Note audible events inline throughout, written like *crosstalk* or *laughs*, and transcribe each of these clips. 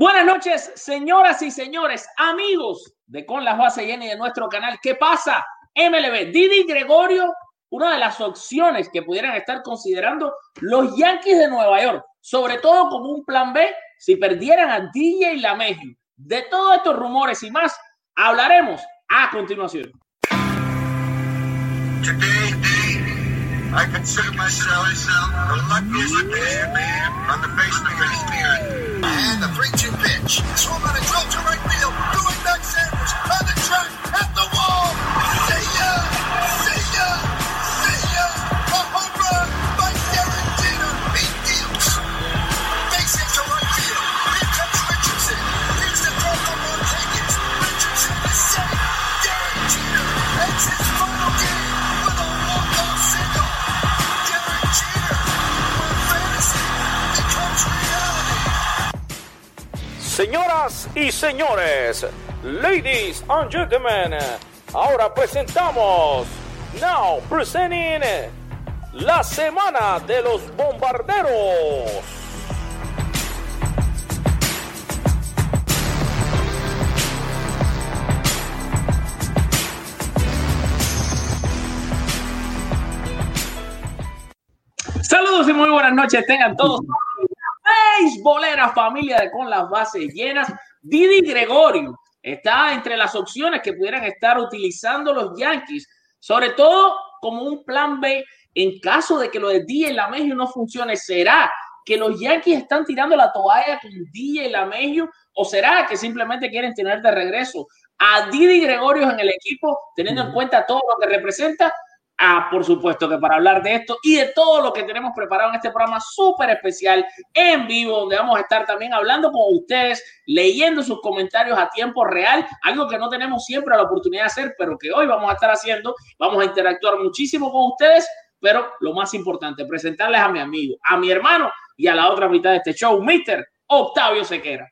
Buenas noches, señoras y señores, amigos de Con las Bases Llenas y de nuestro canal. ¿Qué pasa? MLB, Didi Gregorio, una de las opciones que pudieran estar considerando los Yankees de Nueva York, sobre todo como un plan B si perdieran a DJ LaMegio. De todos estos rumores y más, hablaremos a continuación. Today, I consider myself the luckiest man on the face of the earth. And the 3-2 pitch. Swung on a drill to right field. Going back Sanders on the track at the wall. Señoras y señores, ladies and gentlemen, ahora presentamos, now presenting, la semana de los bombarderos. Saludos y muy buenas noches. Tengan todos beisbolera familia de con las bases llenas. Didi Gregorio está entre las opciones que pudieran estar utilizando los Yankees, sobre todo como un plan B en caso de que lo de DJ Lamegio no funcione. ¿Será que los Yankees están tirando la toalla con DJ Lamegio o será que simplemente quieren tener de regreso a Didi Gregorio en el equipo, teniendo en cuenta todo lo que representa? Ah, por supuesto que para hablar de esto y de todo lo que tenemos preparado en este programa súper especial en vivo, donde vamos a estar también hablando con ustedes, leyendo sus comentarios a tiempo real, algo que no tenemos siempre la oportunidad de hacer, pero que hoy vamos a estar haciendo. Vamos a interactuar muchísimo con ustedes, pero lo más importante, presentarles a mi amigo, a mi hermano y a la otra mitad de este show, Mr. Octavio Sequera.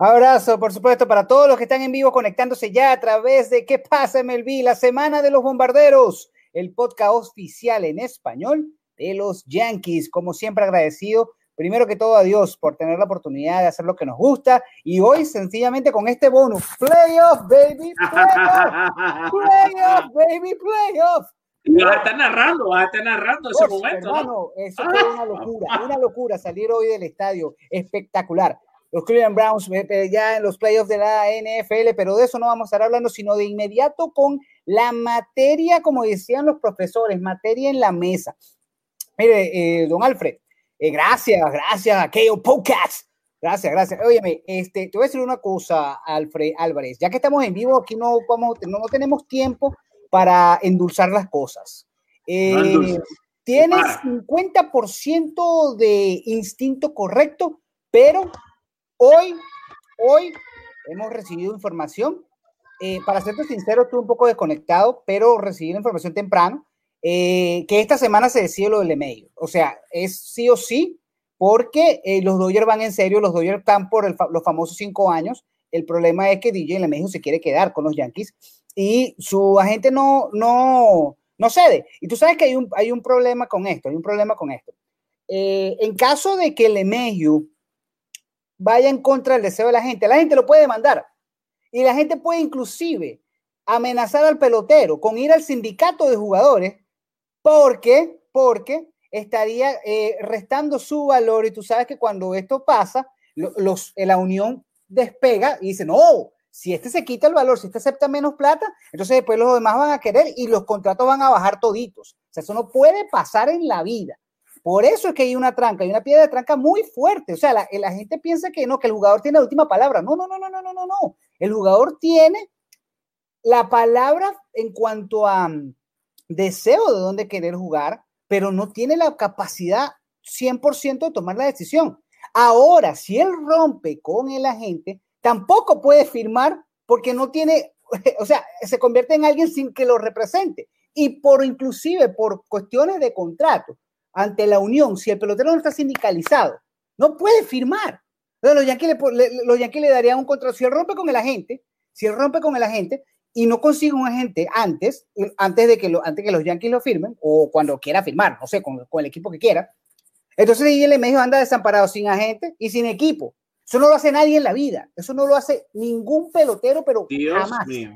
Abrazo, por supuesto, para todos los que están en vivo conectándose ya a través de ¿Qué pasa, MLB? La semana de los bombarderos el podcast oficial en español de los Yankees. Como siempre, agradecido primero que todo a Dios por tener la oportunidad de hacer lo que nos gusta y hoy sencillamente con este bonus, playoff, baby, *laughs* playoff, playoff, baby, playoff. Y vas a estar narrando, vas a estar narrando ese momento. hermano, ¿no? eso fue una locura, una locura salir hoy del estadio, espectacular. Los Cleveland Browns eh, eh, ya en los playoffs de la NFL, pero de eso no vamos a estar hablando, sino de inmediato con la materia, como decían los profesores, materia en la mesa. Mire, eh, don Alfred, eh, gracias, gracias a KO Podcast. Gracias, gracias. Óyeme, este, te voy a decir una cosa, Alfred Álvarez. Ya que estamos en vivo, aquí no, vamos, no, no tenemos tiempo para endulzar las cosas. Eh, No tienes Para. 50% de instinto correcto, pero hoy, hoy hemos recibido información. Eh, para serte sincero, estuve un poco desconectado, pero recibí la información temprano, eh, que esta semana se decide lo del medio. O sea, es sí o sí, porque eh, los Dodgers van en serio, los Dodgers están por el fa- los famosos cinco años. El problema es que DJ LeMahieu se quiere quedar con los Yankees y su agente no, no, no cede. Y tú sabes que hay un, hay un problema con esto, hay un problema con esto. Eh, en caso de que LeMahieu vaya en contra del deseo de la gente, la gente lo puede demandar. Y la gente puede inclusive amenazar al pelotero con ir al sindicato de jugadores porque, porque estaría eh, restando su valor. Y tú sabes que cuando esto pasa, eh, la unión despega y dice, no, si este se quita el valor, si este acepta menos plata, entonces después los demás van a querer y los contratos van a bajar toditos. O sea, eso no puede pasar en la vida. Por eso es que hay una tranca, hay una piedra de tranca muy fuerte. O sea, la, la gente piensa que no, que el jugador tiene la última palabra. No, no, no, no, no, no, no, no. El jugador tiene la palabra en cuanto a mm, deseo de dónde querer jugar, pero no tiene la capacidad 100% de tomar la decisión. Ahora, si él rompe con el agente, tampoco puede firmar porque no tiene, *laughs* o sea, se convierte en alguien sin que lo represente. Y por inclusive por cuestiones de contrato ante la unión, si el pelotero no está sindicalizado, no puede firmar. Entonces, los Yankees le, los Yankees le darían un contrato. Si él rompe con el agente, si él rompe con el agente y no consigue un agente antes, antes de que, lo, antes que los Yankees lo firmen, o cuando quiera firmar, no sé, con, con el equipo que quiera, entonces el medio anda desamparado sin agente y sin equipo. Eso no lo hace nadie en la vida. Eso no lo hace ningún pelotero, pero Dios jamás. mío.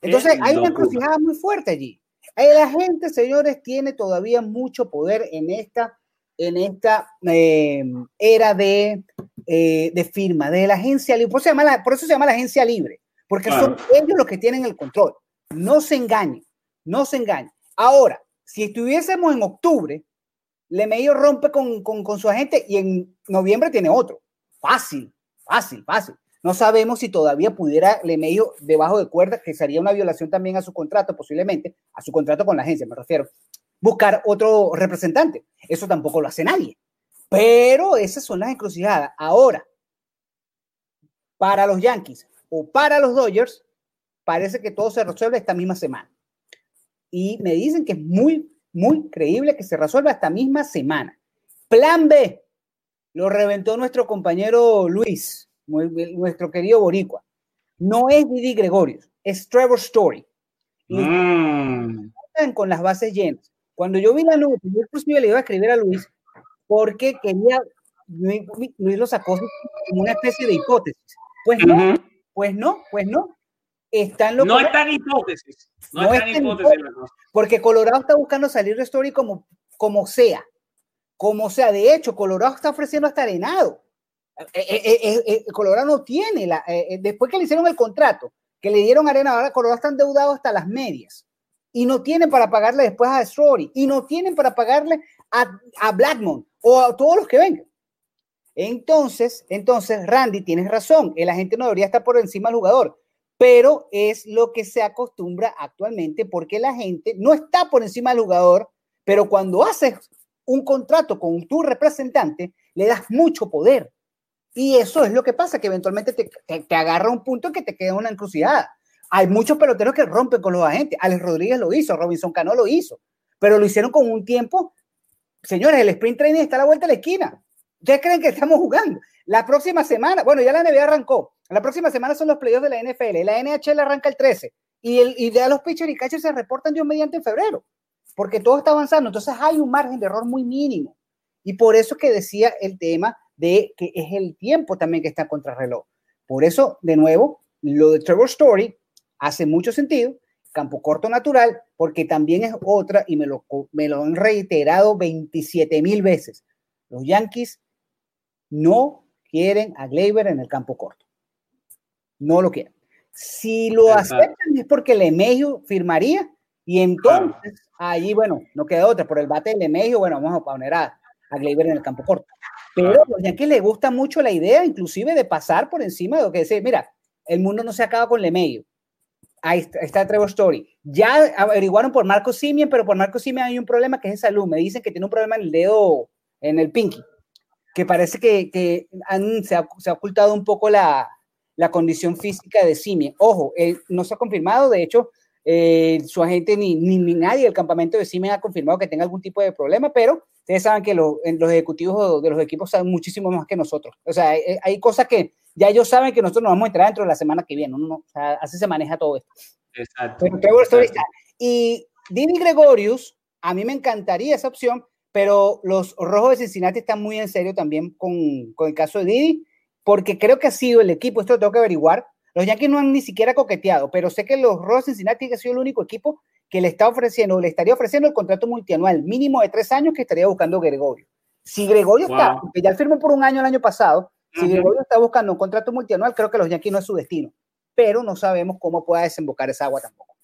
Entonces hay una encrucijada muy fuerte allí. Eh, La gente, señores, tiene todavía mucho poder en esta, en esta eh, era de, eh, de firma, de la agencia libre. Por eso, se llama la, por eso se llama la agencia libre, porque son ellos los que tienen el control. No se engañen, no se engañen. Ahora, si estuviésemos en octubre, Lemeyo rompe con, con, con su agente y en noviembre tiene otro. Fácil, fácil, fácil. No sabemos si todavía pudiera Lemeyo debajo de cuerda, que sería una violación también a su contrato, posiblemente, a su contrato con la agencia, me refiero, buscar otro representante. Eso tampoco lo hace nadie. Pero esas son las encrucijadas. Ahora, para los Yankees o para los Dodgers, parece que todo se resuelve esta misma semana. Y me dicen que es muy, muy creíble que se resuelva esta misma semana. Plan B, lo reventó nuestro compañero Luis, nuestro querido Boricua. No es Didi Gregorius, es Trevor Story. Mm. están con las bases llenas. Cuando yo vi la nota, yo inclusive le iba a escribir a Luis porque quería, Luis, lo sacó como una especie de hipótesis. Pues no, pues no, pues no. Están No correcto, está en hipótesis. No, No está en está en hipótesis. porque Colorado está buscando salir de Story como, como sea. Como sea. De hecho, Colorado está ofreciendo hasta arenado. Eh, eh, eh, Colorado no tiene, la, después que le hicieron el contrato, que le dieron arena, ahora Colorado está endeudado hasta las medias. Y no tienen para pagarle después a Story. Y no tienen para pagarle a, a Blackmon o a todos los que vengan. Entonces, entonces, Randy, tienes razón. El agente no debería estar por encima del jugador, pero es lo que se acostumbra actualmente porque la gente no está por encima del jugador, pero cuando haces un contrato con tu representante, le das mucho poder. Y eso es lo que pasa, que eventualmente te, te- te agarra un punto que te queda una encrucijada. Hay muchos peloteros que rompen con los agentes. Alex Rodríguez lo hizo, Robinson Cano lo hizo, pero lo hicieron con un tiempo. Señores, el sprint training está a la vuelta de la esquina. ¿Ustedes creen que estamos jugando? La próxima semana, bueno, ya la NBA arrancó. La próxima semana son los playoffs de la NFL. La NHL arranca el 13. Y, el, y ya los pitchers y catchers se reportan Dios mediante en febrero. Porque todo está avanzando. Entonces hay un margen de error muy mínimo. Y por eso que decía el tema de que es el tiempo también que está contra reloj. Por eso, de nuevo, lo de Trevor Story hace mucho sentido. Campo corto natural, porque también es otra, y me lo, me lo han reiterado 27 mil veces. Los Yankees no quieren a Gleyber en el campo corto. No lo quieren. Si lo aceptan es porque Lemejo firmaría y entonces allí, bueno, no queda otra. Por el bate de Lemejo, bueno, vamos a poner a, a Gleyber en el campo corto. Pero a los Yankees les gusta mucho la idea, inclusive de pasar por encima de lo que decir, mira, el mundo no se acaba con Lemejo. Ahí está, Trevor Story. Ya averiguaron por Marco Simien, pero por Marco Simien hay un problema que es de salud. Me dicen que tiene un problema en el dedo, en el pinky, que parece que, que han- se, ha, se ha ocultado un poco la, la condición física de Simien. Ojo, él no se ha confirmado, de hecho, eh, su agente ni, ni, ni nadie del campamento de Simien ha confirmado que tenga algún tipo de problema, pero ustedes saben que lo- los ejecutivos de los equipos saben muchísimo más que nosotros. O sea, hay, hay cosas que ya ellos saben que nosotros nos vamos a entrar dentro de la semana que viene. ¿no? No, o sea, así se maneja todo esto. Exacto. Pero está. Y Didi Gregorius, a mí me encantaría esa opción, pero los rojos de Cincinnati están muy en serio también con, con el caso de Didi, porque creo que ha sido el equipo, esto lo tengo que averiguar. Los Yankees no han ni siquiera coqueteado, pero sé que los rojos de Cincinnati ha sido el único equipo que le está ofreciendo, le estaría ofreciendo el contrato multianual mínimo de tres años que estaría buscando Gregorio. Si Gregorio está, Wow. porque ya él firmó por un año el año pasado, si Ujú. Gregorio está buscando un contrato multianual, creo que los Yankees no es su destino, pero no sabemos cómo pueda desembocar esa agua tampoco.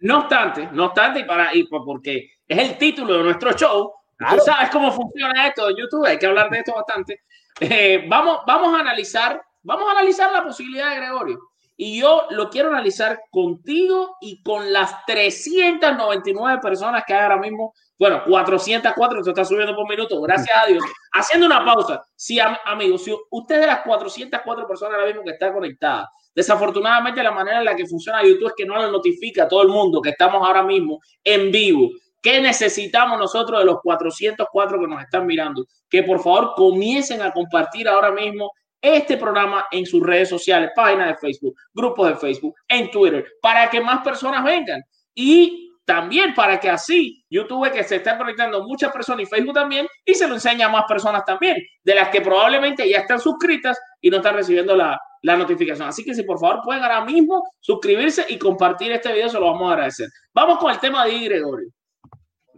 No obstante, no obstante, y para, y por- porque es el título de nuestro show, Claro. tú sabes cómo funciona esto en YouTube, hay que hablar de esto bastante. Eh, vamos, vamos a analizar, vamos a analizar la posibilidad de Gregorio. Y yo lo quiero analizar contigo y con las 399 personas que hay ahora mismo. Bueno, 404, esto está subiendo por minuto, gracias a Dios. Haciendo una pausa. Sí, amigos, si usted de las 404 personas ahora mismo que está conectada, desafortunadamente la manera en la que funciona YouTube es que no le notifica a todo el mundo que estamos ahora mismo en vivo. ¿Qué necesitamos nosotros de los 404 que nos están mirando? Que por favor comiencen a compartir ahora mismo este programa en sus redes sociales, páginas de Facebook, grupos de Facebook, en Twitter, para que más personas vengan. Y también para que así YouTube, que se están conectando muchas personas y Facebook también, y se lo enseña a más personas también, de las que probablemente ya están suscritas y no están recibiendo la, la notificación. Así que si por favor pueden ahora mismo suscribirse y compartir este video, se lo vamos a agradecer. Vamos con el tema de Gregorio.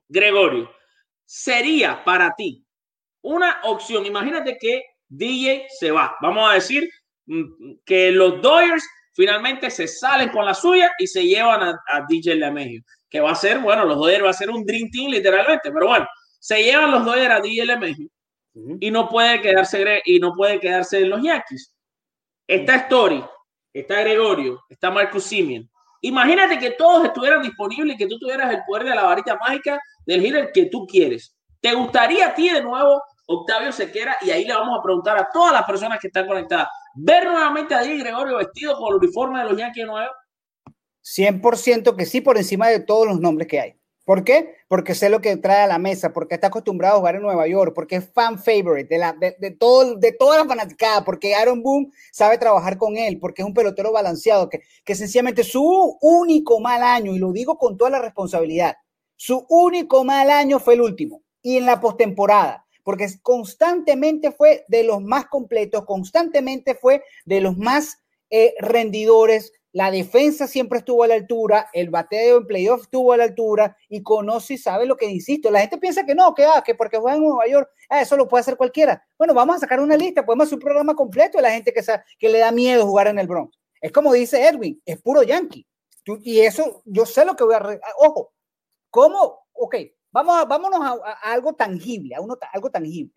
Gregorio, sería para ti una opción. Imagínate que DJ se va. Vamos a decir mm, que los Dodgers finalmente se salen con la suya y se llevan a, DJ LeMahieu, que va a ser, bueno, los Dodgers va a ser un Dream Team literalmente, pero bueno, se llevan los Dodgers a DJ LeMahieu y no puede quedarse y no puede quedarse en los Yankees. Está Story, está Gregorio, está Marcus Simeon. Imagínate que todos estuvieran disponibles y que tú tuvieras el poder de la varita mágica del hitter que tú quieres. ¿Te gustaría a ti de nuevo Octavio Sequera, y ahí le vamos a preguntar a todas las personas que están conectadas, ¿ver nuevamente a Di Gregorio vestido con el uniforme de los Yankees nuevos? 100% que sí, por encima de todos los nombres que hay. ¿Por qué? Porque sé lo que trae a la mesa, porque está acostumbrado a jugar en Nueva York, porque es fan favorite de, la, de, todo, de toda la fanaticada, porque Aaron Boone sabe trabajar con él, porque es un pelotero balanceado, que, que sencillamente su único mal año, y lo digo con toda la responsabilidad, su único mal año fue el último, y en la postemporada porque constantemente fue de los más completos, constantemente fue de los más eh, rendidores. La defensa siempre estuvo a la altura, el bateo en playoff estuvo a la altura y conoce y sabe lo que insisto. La gente piensa que no, que, ah, que porque juega en Nueva York, ah, eso lo puede hacer cualquiera. Bueno, vamos a sacar una lista, podemos hacer un programa completo de la gente que, que le da miedo jugar en el Bronx. Es como dice Edwin, es puro yankee. y eso, yo sé lo que voy a... Ojo, ¿cómo? Ok, Vamos vámonos a, algo tangible, a uno, algo tangible.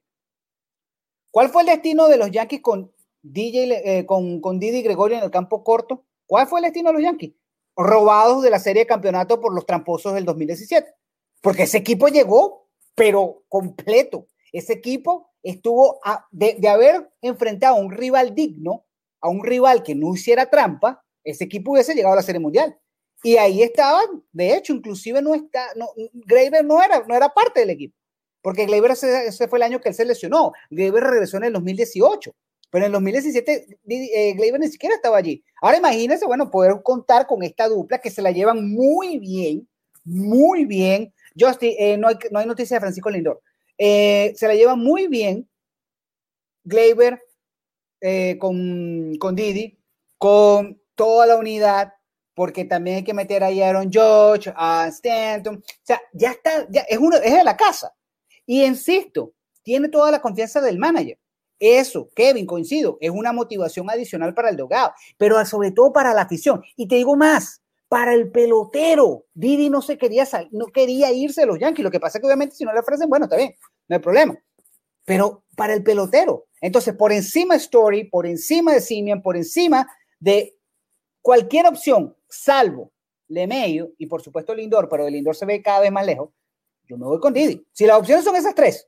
¿Cuál fue el destino de los Yankees con DJ, eh, con, con Didi Gregorio en el campo corto? ¿Cuál fue el destino de los Yankees? Robados de la serie de campeonato por los tramposos del 2017. Porque ese equipo llegó, pero completo. Ese equipo estuvo de, de haber enfrentado a un rival digno, a un rival que no hiciera trampa, ese equipo hubiese llegado a la serie mundial. Y ahí estaban, de hecho, inclusive no está, no, Graver no era, no era parte del equipo, porque Graver ese, fue el año que él se lesionó. Graver regresó en el 2018, pero en el 2017 eh, ni siquiera estaba allí. Ahora imagínense, bueno, poder contar con esta dupla que se la llevan muy bien, muy bien. Justin, eh, no, hay, no hay noticia de Francisco Lindor. Eh, se la llevan muy bien Gleyber eh, con, con Didi, con toda la unidad, porque también hay que meter ahí a Aaron George, a Stanton. O sea, ya está, ya es, uno, es de la casa. Y insisto, tiene toda la confianza del manager. Eso, Kevin, coincido, es una motivación adicional para el dogado, pero sobre todo para la afición. Y te digo más, para el pelotero. Didi no se quería no quería irse de los Yankees. Lo que pasa es que obviamente si no le ofrecen, bueno, está bien, no hay problema. Pero para el pelotero. Entonces, por encima de Story, por encima de Simeon, por encima de cualquier opción salvo Lemeyo y por supuesto Lindor, pero el Lindor se ve cada vez más lejos, yo me voy con Didi. Si las opciones son esas tres,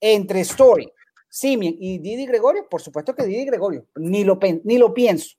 entre Story, Simien y Didi Gregorio, por supuesto que Didi Gregorio, ni lo, ni lo pienso.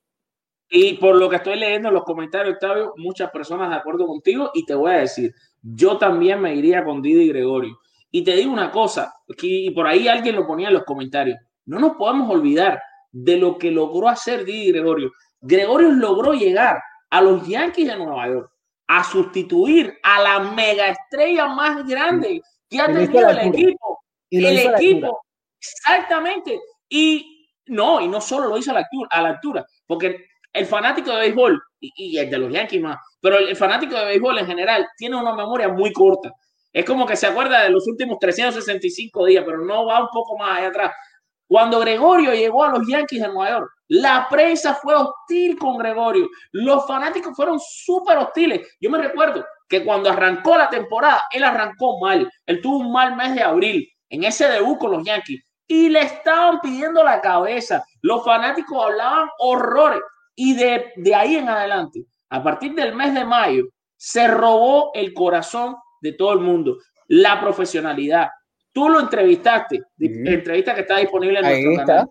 Y por lo que estoy leyendo en los comentarios, Octavio, muchas personas de acuerdo contigo y te voy a decir, yo también me iría con Didi Gregorio. Y te digo una cosa, y por ahí alguien lo ponía en los comentarios, no nos podemos olvidar de lo que logró hacer Didi Gregorio. Gregorio logró llegar a los Yankees de Nueva York a sustituir a la mega estrella más grande que ha tenido el equipo. el equipo, exactamente. Y no, y no solo lo hizo a la altura, a la altura porque el fanático de béisbol, y, el de los Yankees más, pero el, fanático de béisbol en general tiene una memoria muy corta. Es como que se acuerda de los últimos 365 días, pero no va un poco más allá atrás. Cuando Gregorio llegó a los Yankees de Nueva York, la prensa fue hostil con Gregorio. Los fanáticos fueron súper hostiles. Yo me recuerdo que cuando arrancó la temporada, él arrancó mal. Él tuvo un mal mes de abril en ese debut con los Yankees y le estaban pidiendo la cabeza. Los fanáticos hablaban horrores. Y de, de ahí en adelante, a partir del mes de mayo, se robó el corazón de todo el mundo. La profesionalidad. Tú lo entrevistaste, entrevista que está disponible en Ahí nuestro está. canal.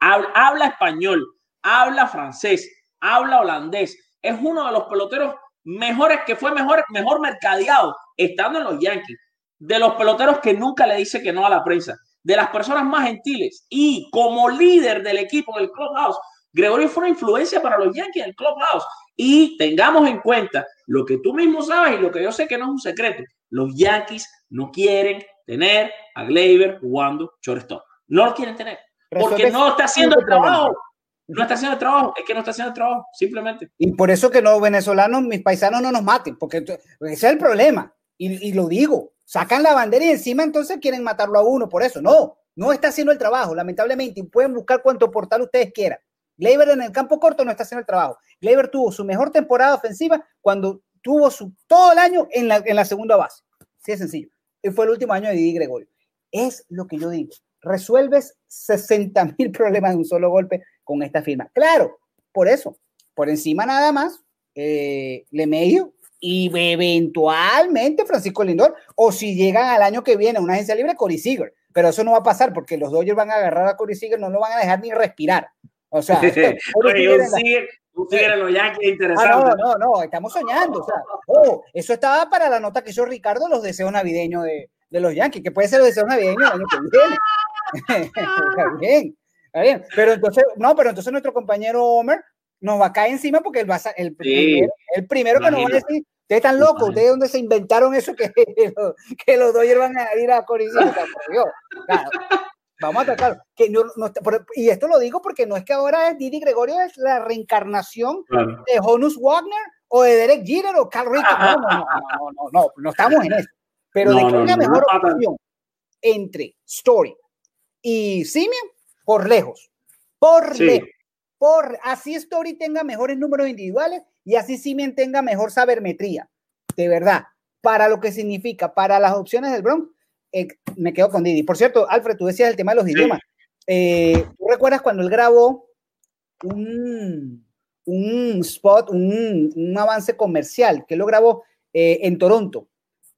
Habla, español, habla francés, habla holandés. Es uno de los peloteros mejores que fue mejor, mejor mercadeado estando en los Yankees. De los peloteros que nunca le dice que no a la prensa. De las personas más gentiles. Y como líder del equipo del Clubhouse, Gregorio fue una influencia para los Yankees del Clubhouse. Y tengamos en cuenta lo que tú mismo sabes y lo que yo sé que no es un secreto. Los Yankees no quieren tener a Gleyber jugando shortstop. No lo quieren tener. Porque no está haciendo el trabajo. No está haciendo el trabajo. Es que no está haciendo el trabajo. Simplemente. Y por eso que los venezolanos, mis paisanos, no nos maten, porque ese es el problema. Y, y lo digo, sacan la bandera y encima entonces quieren matarlo a uno por eso. No, no está haciendo el trabajo, lamentablemente. Y pueden buscar cuanto portal ustedes quieran. Gleyber en el campo corto no está haciendo el trabajo. Gleyber tuvo su mejor temporada ofensiva cuando tuvo su todo el año en la, en la segunda base. Así de sencillo. Y fue el último año de Didi Gregorio. Es lo que yo digo. Resuelves 60 mil *laughs* problemas de un solo golpe con esta firma. Claro, por eso, por encima nada más, eh, Lemedio y eventualmente Francisco Lindor, o si llegan al año que viene a una agencia libre, Corey Seager. Pero eso no va a pasar porque los Dodgers van a agarrar a Corey Seager, no lo van a dejar ni respirar. O sea, *laughs* un los Yankees Ah, interesante. no, no, no, estamos soñando. O sea, oh, eso estaba para la nota que hizo Ricardo, los deseos navideños de, de los Yankees, que puede ser los deseos navideños del año que viene. *laughs* está bien, está bien. Pero entonces, no, pero entonces nuestro compañero Homer nos va a caer encima porque él va a el, primero, el primero que nos va a decir, ustedes están locos, ustedes dónde se inventaron eso que, *laughs* los- que los Dodgers van a ir a Corinthians. Claro, Vamos a tratar. Que no, no está- por- y esto lo digo porque no es que ahora es Didi Gregorio es la reencarnación Claro. de Honus Wagner o de Derek Jeter o Cal Ripken. No, no, no, no, no, no, no estamos en eso. Pero de que una mejor opción entre Story y Simeon, por lejos. Por Sí. lejos. Por, así Story tenga mejores números individuales y así Simeon tenga mejor sabermetría. De verdad. Para lo que significa, para las opciones del Bronx, eh, me quedo con Didi. Por cierto, Alfred, tú decías el tema de los Sí. idiomas. Eh, ¿Tú recuerdas cuando él grabó un, un spot, un, un avance comercial que él lo grabó eh, en Toronto?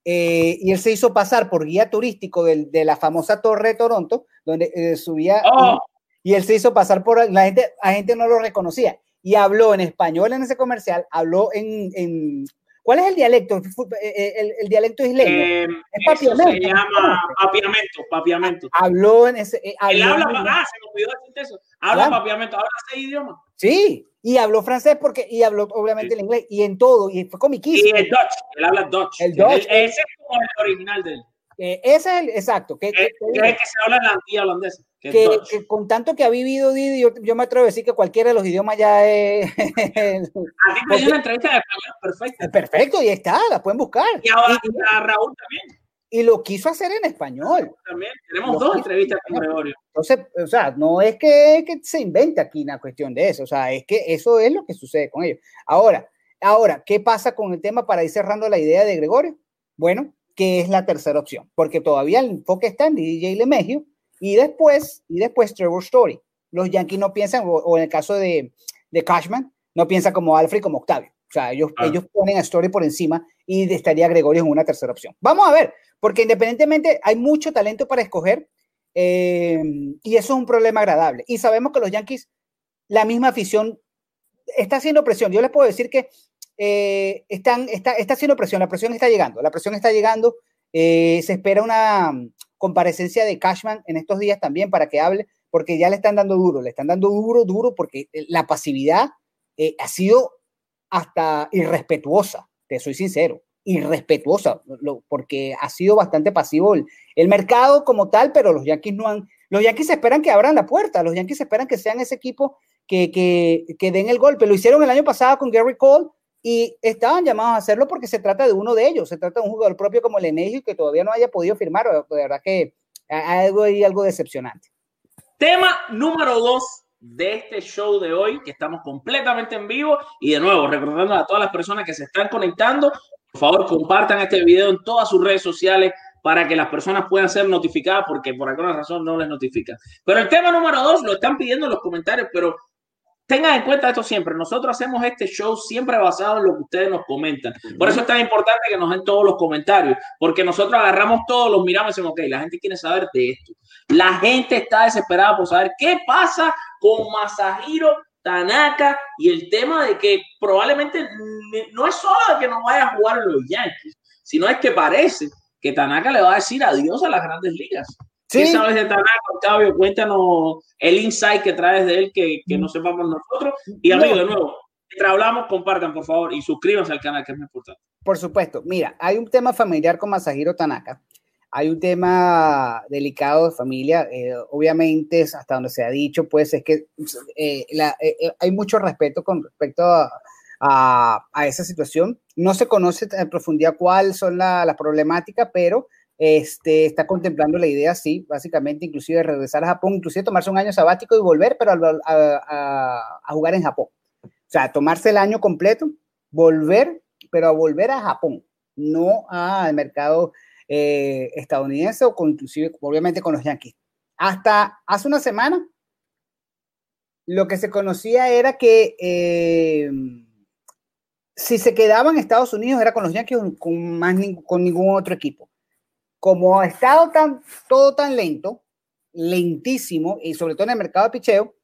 Eh, y él se hizo pasar por guía turístico del- de la famosa Torre de Toronto, donde eh, subía Oh, y él se hizo pasar por la gente, la gente no lo reconocía. Y habló en español en ese comercial, habló en, en ¿cuál es el dialecto? El, el- el dialecto isleño. eh, Es eso se papiamento, llama papiamento, papiamento. habló en ese. eh, Él habla, en- ah, se me olvidó decirte eso. Habla Claro. papiamento, habla seis idiomas. Sí, y habló francés porque y habló obviamente el inglés y en todo y fue Y comiquísimo. el Dutch, él habla Dutch. El Dutch. Ese es como el original de él. Eh, ese es el exacto. Que, Que, que- se habla en la holandesa. Que con tanto que ha vivido Didi, yo, yo me atrevo a decir que cualquiera de los idiomas ya es A ti te dio una entrevista en español perfecta. perfecto y está, la pueden buscar. Y ahora Y- a Raúl también. y lo quiso hacer en español. también. Tenemos Lo dos entrevistas con Gregorio. Entonces, o sea, no es que, que se invente aquí una cuestión de eso, o sea, es que eso es lo que sucede con ellos. Ahora, ahora, ¿qué pasa con el tema para ir cerrando la idea de Gregorio? Bueno, que es la tercera opción, porque todavía el enfoque está en DJ LeMahieu y después, y después Trevor Story. Los Yankees no piensan, o, o en el caso de, de Cashman, no piensan como Alfred como Octavio. O sea, ellos, Ah. ellos ponen a Story por encima y estaría Gregorio en una tercera opción. Vamos a ver, porque independientemente hay mucho talento para escoger eh, y eso es un problema agradable. Y sabemos que los Yankees, la misma afición, está haciendo presión. Yo les puedo decir que eh, están, está, está haciendo presión, la presión está llegando, la presión está llegando. eh, se espera una comparecencia de Cashman en estos días también para que hable, porque ya le están dando duro, le están dando duro, duro, porque eh, la pasividad eh, ha sido hasta irrespetuosa, te soy sincero, irrespetuosa, porque ha sido bastante pasivo el, el mercado como tal, pero los Yankees no han, los Yankees esperan que abran la puerta, los Yankees esperan que sean ese equipo que, que, que den el golpe. Lo hicieron el año pasado con Gary Cole y estaban llamados a hacerlo porque se trata de uno de ellos, se trata de un jugador propio como Lenejo que todavía no haya podido firmar, de verdad que hay algo ahí, algo decepcionante. Tema número dos de este show de hoy, que estamos completamente en vivo. Y de nuevo, recordando a todas las personas que se están conectando, por favor, compartan este video en todas sus redes sociales para que las personas puedan ser notificadas, porque por alguna razón no les notifican. Pero el tema número dos lo están pidiendo en los comentarios, pero tengan en cuenta esto siempre. Nosotros hacemos este show siempre basado en lo que ustedes nos comentan. Por eso es tan importante que nos den todos los comentarios, porque nosotros agarramos todos, los miramos y decimos, ok, la gente quiere saber de esto. La gente está desesperada por saber qué pasa con Masahiro Tanaka y el tema de que probablemente no es solo que no vaya a jugar los Yankees, sino es que parece que Tanaka le va a decir adiós a las grandes ligas. ¿Qué sabes de Tanaka, Octavio? Cuéntanos el insight que traes de él que, que no sepamos nosotros. Y amigo, de nuevo, mientras hablamos, compartan, por favor, y suscríbanse al canal, que es muy importante. Por supuesto. Mira, hay un tema familiar con Masahiro Tanaka. Hay un tema delicado de familia. Eh, obviamente, hasta donde se ha dicho, pues es que eh, la, eh, hay mucho respeto con respecto a, a, a, esa situación. No se conoce en profundidad cuáles son las la problemáticas, pero este, está contemplando la idea, sí, básicamente, inclusive de regresar a Japón, inclusive tomarse un año sabático y volver, pero a, a, jugar en Japón. O sea, tomarse el año completo, volver, pero a volver a Japón, no al mercado eh, estadounidense o con, inclusive, obviamente, con los Yankees. Hasta hace una semana, lo que se conocía era que eh, si se quedaba en Estados Unidos era con los Yankees con, más, con ningún otro equipo como ha estado tan, todo tan lento, lentísimo, y sobre todo en el mercado de picheo,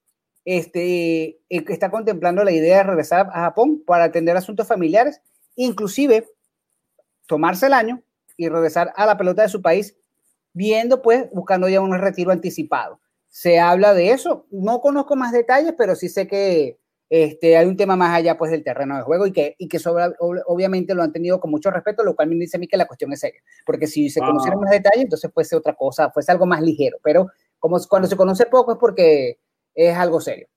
este, está contemplando la idea de regresar a Japón para atender asuntos familiares, inclusive tomarse el año y regresar a la pelota de su país, viendo pues, buscando ya un retiro anticipado. Se habla de eso, no conozco más detalles, pero sí sé que este, hay un tema más allá pues del terreno de juego y que, y que sobre, obviamente lo han tenido con mucho respeto, lo cual me dice a mí que la cuestión es seria, porque si se conocieran más detalles, entonces fuese otra cosa, fuese algo más ligero, pero como cuando se conoce poco es porque es algo serio.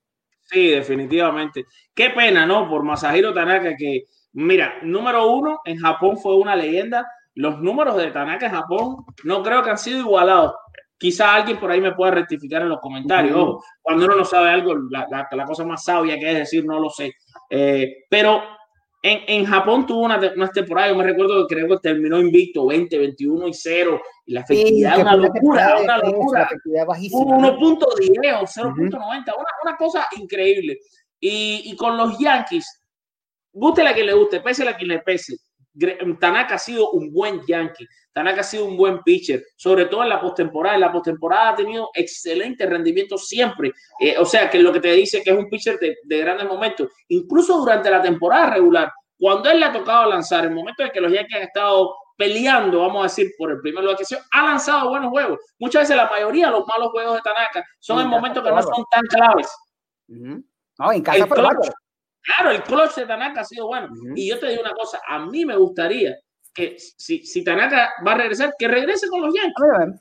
Sí, definitivamente. Qué pena, ¿no? Por Masahiro Tanaka, que, mira, número uno, en Japón fue una leyenda. Los números de Tanaka en Japón no creo que han sido igualados Quizá alguien por ahí me pueda rectificar en los comentarios. cuando uno no sabe algo, la, la, cosa más sabia que es decir, no lo sé. Eh, pero en, en, Japón tuvo una, una temporada, yo me recuerdo que creo que terminó invicto 20, 21 y 0. Y la efectividad sí, una locura, una locura. 1.10 o 0.90, una, una cosa increíble. Y, y con los Yankees, guste la que le guste, pese la que le pese Tanaka ha sido un buen Yankee, Tanaka ha sido un buen pitcher, sobre todo en la postemporada. En la postemporada ha tenido excelente rendimiento siempre. Eh, o sea, que lo que te dice que es un pitcher de, grandes momentos, incluso durante la temporada regular, cuando él le ha tocado lanzar, en el momento en que los Yankees han estado peleando, vamos a decir, por el primer lugar que ha lanzado buenos juegos. Muchas veces la mayoría de los malos juegos de Tanaka son en momentos que no son tan claves. No, en casa Claro, el clutch de Tanaka ha sido bueno. Y yo te digo una cosa, a mí me gustaría que si, si Tanaka va a regresar, que regrese con los Yankees.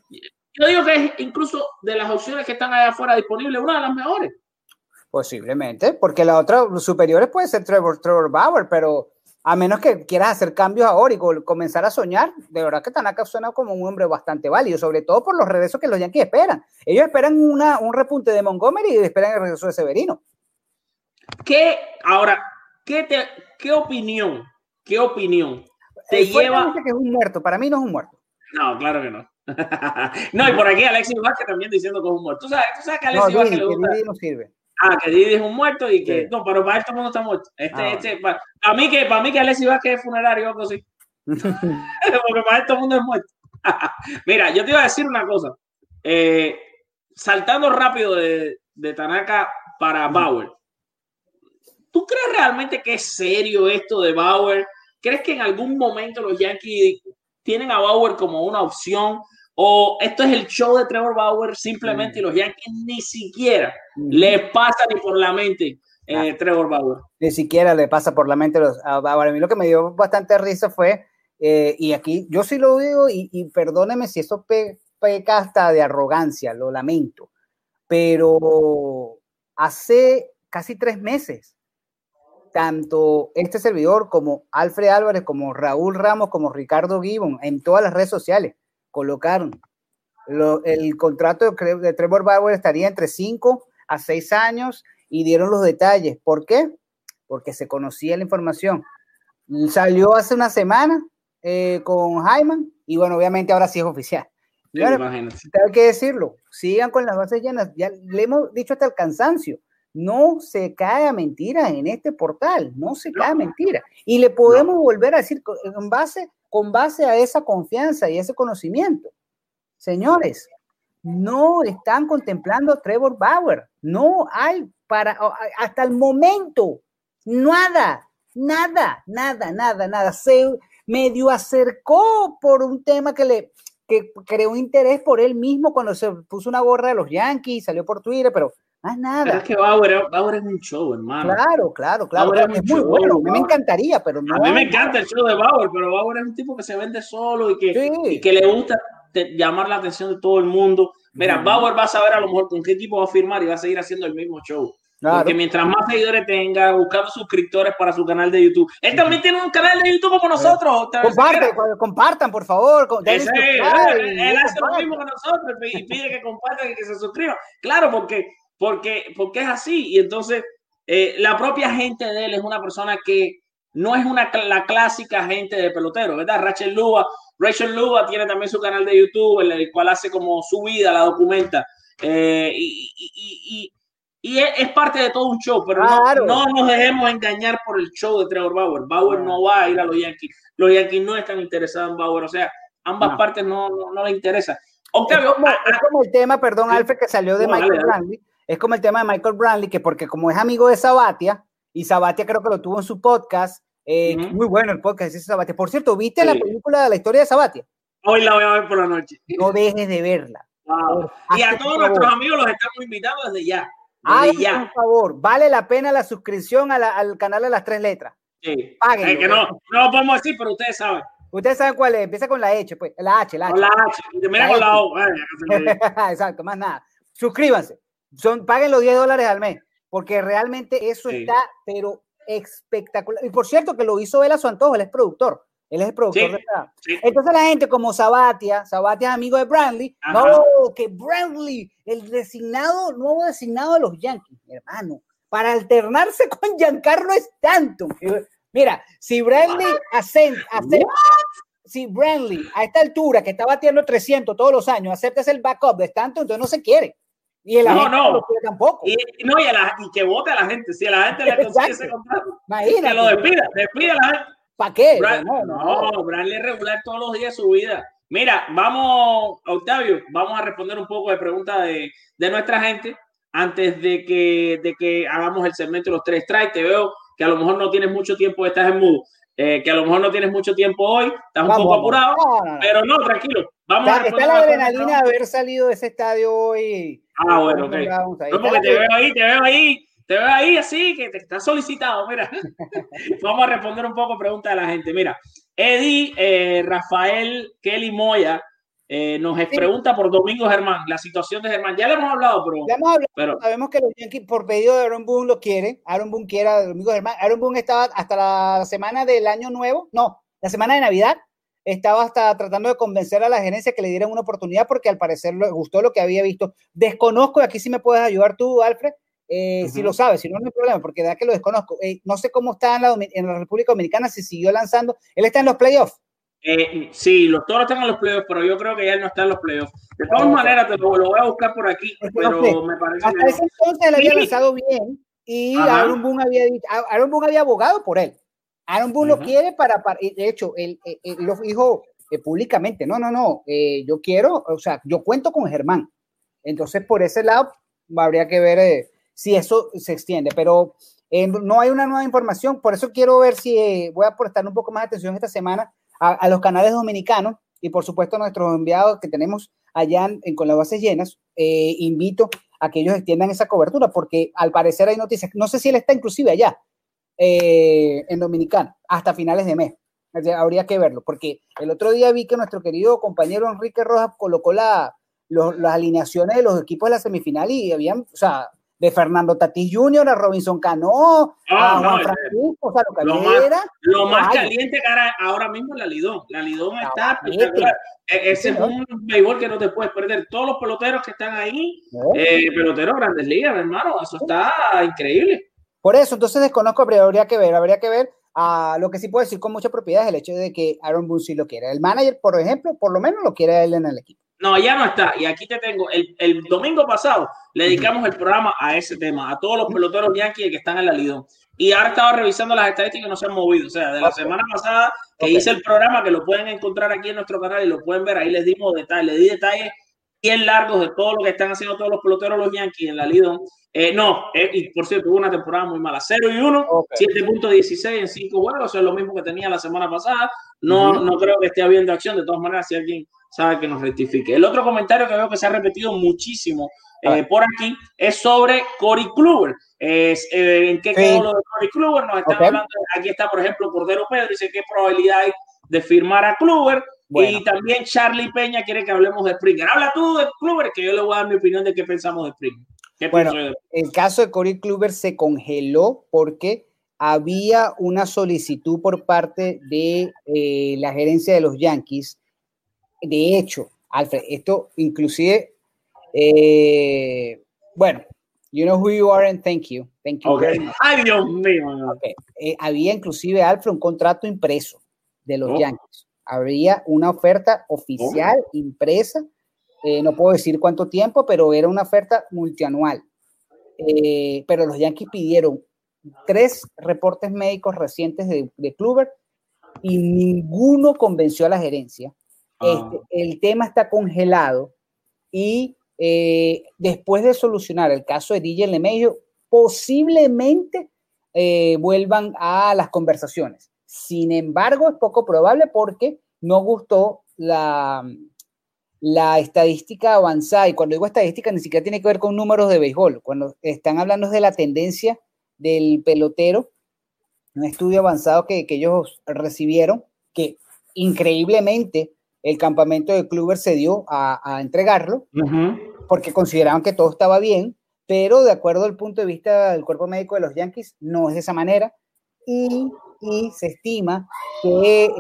Yo digo que es incluso de las opciones que están allá afuera disponibles, una de las mejores. Posiblemente, porque la otra, los superiores puede ser Trevor, Trevor Bauer, pero a menos que quieras hacer cambios ahora y comenzar a soñar, de verdad que Tanaka suena como un hombre bastante válido, sobre todo por los regresos que los Yankees esperan. Ellos esperan una, un repunte de Montgomery y esperan el regreso de Severino. ¿Qué, ahora, qué, te, qué opinión, qué opinión te lleva? que es un muerto, para mí no es un muerto. No, claro que no. *laughs* no, y por aquí Alexis Vázquez también diciendo que es un muerto. Tú sabes, tú sabes que Alexis no, Vázquez le gusta. Que no sirve. Ah, que Didi es un muerto y que. Sí. No, pero para esto mundo está muerto. Este, ah, este, para, para, mí que, para mí que Alexis Vázquez es funerario o algo así. *laughs* Porque para esto mundo es muerto. *laughs* Mira, yo te iba a decir una cosa. Eh, saltando rápido de, de Tanaka para Bauer. ¿Tú crees realmente que es serio esto de Bauer? ¿Crees que en algún momento los Yankees tienen a Bauer como una opción? ¿O esto es el show de Trevor Bauer simplemente y los Yankees ni siquiera les pasa ni por la mente eh, Trevor Bauer? Ni siquiera le pasa por la mente a Bauer. A mí lo que me dio bastante risa fue, eh, y aquí yo sí lo digo, y, y perdóneme si eso peca hasta de arrogancia, lo lamento, pero hace casi tres meses tanto este servidor como Alfred Álvarez, como Raúl Ramos, como Ricardo Gibbon, en todas las redes sociales, colocaron lo, el contrato de, de, Trevor Bauer estaría entre 5 a 6 años y dieron los detalles. ¿Por qué? Porque se conocía la información. Salió hace una semana eh, con Jaime y bueno, obviamente ahora sí es oficial. Sí, hay que decirlo, sigan con las bases llenas. Ya le hemos dicho hasta el cansancio no se cae a mentiras en este portal, no se cae a mentiras. Y le podemos volver a decir con base, con base a esa confianza y ese conocimiento. Señores, no están contemplando a Trevor Bauer. No hay para, hasta el momento, nada, nada, nada, nada, nada. Se medio acercó por un tema que le que creó interés por él mismo cuando se puso una gorra de los Yankees, salió por Twitter, pero más nada. Pero es que Bauer, Bauer, es un show, hermano. Claro, claro, claro. es, muy show, bueno. A mí me encantaría, pero no. A mí me encanta el show de Bauer, pero Bauer es un tipo que se vende solo y que, y que le gusta llamar la atención de todo el mundo. Mira, Bauer va a saber a lo mejor con qué tipo va a firmar y va a seguir haciendo el mismo show. Porque mientras más seguidores tenga, buscando suscriptores para su canal de YouTube. Él también tiene un canal de YouTube como nosotros. Comparte, compartan, por favor. él, hace lo mismo que nosotros y pide que compartan y que se suscriban. Claro, porque, porque, porque es así. Y entonces, eh, la propia gente de él es una persona que no es una, la clásica gente de pelotero, ¿verdad? Rachel Lua, Rachel Lua tiene también su canal de YouTube, en el cual hace como su vida, la documenta. Eh, y, y, y es, parte de todo un show, pero no, nos dejemos engañar por el show de Trevor Bauer. Bauer no va a ir a los Yankees. Los Yankees no están interesados en Bauer. O sea, ambas partes no, no, le interesa. Octavio, es, como, el tema, perdón, Alfred, que salió de Michael Brantley. Es como el tema de Michael Brantley, que porque como es amigo de Sabatia, y Sabatia creo que lo tuvo en su podcast, eh, muy bueno el podcast de Sabatia. Por cierto, ¿viste la película de la historia de Sabatia? Hoy la voy a ver por la noche. No dejes de verla. Y a todos nuestros amigos los estamos invitando desde ya. Hagan por favor, vale la pena la suscripción al canal de las tres letras. Sí. Páguenlo, que no, no lo podemos decir, pero ustedes saben. Ustedes saben cuál es, empieza con la H, pues, la H, la H. Con la H, termina con la O. *laughs* Exacto, más nada. Suscríbanse, Son, paguen los 10 dólares al mes, porque realmente eso está, pero espectacular. Y por cierto, que lo hizo él a su antojo, él es productor. Él es el productor de. Entonces la gente como Sabatia, Sabatia es amigo de Brandley, no, que Brandley, el designado, nuevo designado de los Yankees, hermano, para alternarse *laughs* con Giancarlo tanto. Mira, si Brandley acepta, si a esta altura que está batiendo 300 todos los años, acepta el backup de tanto, entonces no se quiere. Y el no, no. no tampoco. Y, no, y, y que vote a la gente. Si a la gente le consigue ese contrato, que lo despida, despida a la gente. ¿Para qué? no, no, Bradley regular todos los días su vida. Mira, vamos, Octavio, vamos a responder un poco de preguntas de, de, nuestra gente antes de que, de que hagamos el segmento de los tres strikes. Te veo que a lo mejor no tienes mucho tiempo, estás en mudo, eh, que a lo mejor no tienes mucho tiempo hoy, estás un poco apurado, pero no, tranquilo. Vamos está, a está la adrenalina de haber salido de ese estadio hoy. Ah, bueno, ok. No, porque te veo ahí, te veo ahí te veo ahí así, que te está solicitado. Mira, *laughs* vamos a responder un poco preguntas de la gente. Mira, Eddie eh, Rafael Kelly Moya eh, nos pregunta por Domingo Germán, la situación de Germán. Ya le hemos hablado, pero. Ya hemos hablado, pero sabemos que los Yankees, por pedido de Aaron Boone, lo quiere. Aaron Boone quiere a Domingo Germán. Aaron Boone estaba hasta la semana del año nuevo, no, la semana de Navidad. Estaba hasta tratando de convencer a la gerencia que le dieran una oportunidad porque al parecer le gustó lo que había visto. Desconozco, y aquí sí me puedes ayudar tú, Alfred, eh, si lo sabes, si no, no hay problema, porque de que lo desconozco. Eh, no sé cómo está en la, en la, República Dominicana, si siguió lanzando. ¿Él está en los playoffs? Eh, sí, los toros están en los playoffs, pero yo creo que ya él no está en los playoffs. De todas maneras, te lo, voy a buscar por aquí, pero me parece Hasta ese entonces él había lanzado bien y Aaron Boone había, Aaron Boone había abogado por él. Aaron Boone lo quiere para, para, de hecho, él, él lo dijo públicamente, no, no, no, yo quiero, o sea, yo cuento con Germán. Entonces, por ese lado, habría que ver si eso se extiende, pero eh, no hay una nueva información, por eso quiero ver si eh, voy a prestar un poco más de atención esta semana a, los canales dominicanos y por supuesto a nuestros enviados que tenemos allá con las bases llenas, eh, invito a que ellos extiendan esa cobertura, porque al parecer hay noticias, no sé si él está inclusive allá en Dominicana, hasta finales de mes. Habría que verlo, porque el otro día vi que nuestro querido compañero Enrique Rojas colocó la, las alineaciones de los equipos de la semifinal y habían, o sea, de Fernando Tatis Jr. a Robinson Cano, a Juan Francisco, o sea, lo, lo más, lo más caliente que ahora mismo es la Lidón. La Lidón está e, Ese es un béisbol que no te puedes perder. Todos los peloteros que están ahí, eh, peloteros grandes ligas, hermano, eso está increíble. Por eso, entonces desconozco, pero habría que ver, habría que ver. a lo que sí puedo decir con mucha propiedad es el hecho de que Aaron Boone sí lo quiere. El manager, por ejemplo, por lo menos lo quiere él en el equipo. No, ya no está. Y aquí te tengo. El, el domingo pasado le dedicamos el programa a ese tema, a todos los peloteros yankees que están en la Lidón. Y ahora estaba revisando las estadísticas y no se han movido. O sea, de la semana pasada que Ok. hice el programa, que lo pueden encontrar aquí en nuestro canal y lo pueden ver, ahí les dimos detalles, les di detalles bien largos de todo lo que están haciendo todos los peloteros los Yankees en la Lidón. Eh, no, eh, y por cierto, hubo una temporada muy mala. 0 y 1, Ok. 7.16 en 5 juegos, eso es lo mismo que tenía la semana pasada. No, no creo que esté habiendo acción. De todas maneras, si alguien sabe que nos rectifique. El otro comentario que veo que se ha repetido muchísimo eh, por aquí es sobre Cory Kluber. Es, eh, ¿En qué Sí. quedó lo de Cory Kluber? Nos están hablando, aquí está, por ejemplo, Cordero Pedro, dice qué probabilidad hay de firmar a Kluber. Bueno. Y también Charlie Peña quiere que hablemos de Springer. Habla tú de Kluber, que yo le voy a dar mi opinión de qué pensamos de Springer. ¿Qué Bueno, de- El caso de Corey Kluber se congeló porque había una solicitud por parte de eh, la gerencia de los Yankees. De hecho, Alfred, esto inclusive, eh, bueno, you know who you are and thank you. Thank you. Ay, Dios mío. eh, había inclusive, Alfred, un contrato impreso de los Oh. Yankees. Habría una oferta oficial impresa. eh, no puedo decir cuánto tiempo, pero era una oferta multianual. Pero los Yankees pidieron tres reportes médicos recientes de, de Kluber y ninguno convenció a la gerencia. Ah. Este, el tema está congelado y eh, después de solucionar el caso de DJ LeMahieu, posiblemente eh, vuelvan a las conversaciones. Sin embargo, es poco probable porque no gustó la, la estadística avanzada. Y cuando digo estadística, ni siquiera tiene que ver con números de béisbol. Cuando están hablando de la tendencia del pelotero, un estudio avanzado que, que ellos recibieron, que increíblemente el campamento de Kluber se dio a, a entregarlo porque consideraban que todo estaba bien, pero de acuerdo al punto de vista del cuerpo médico de los Yankees, no es de esa manera. Y, y se estima que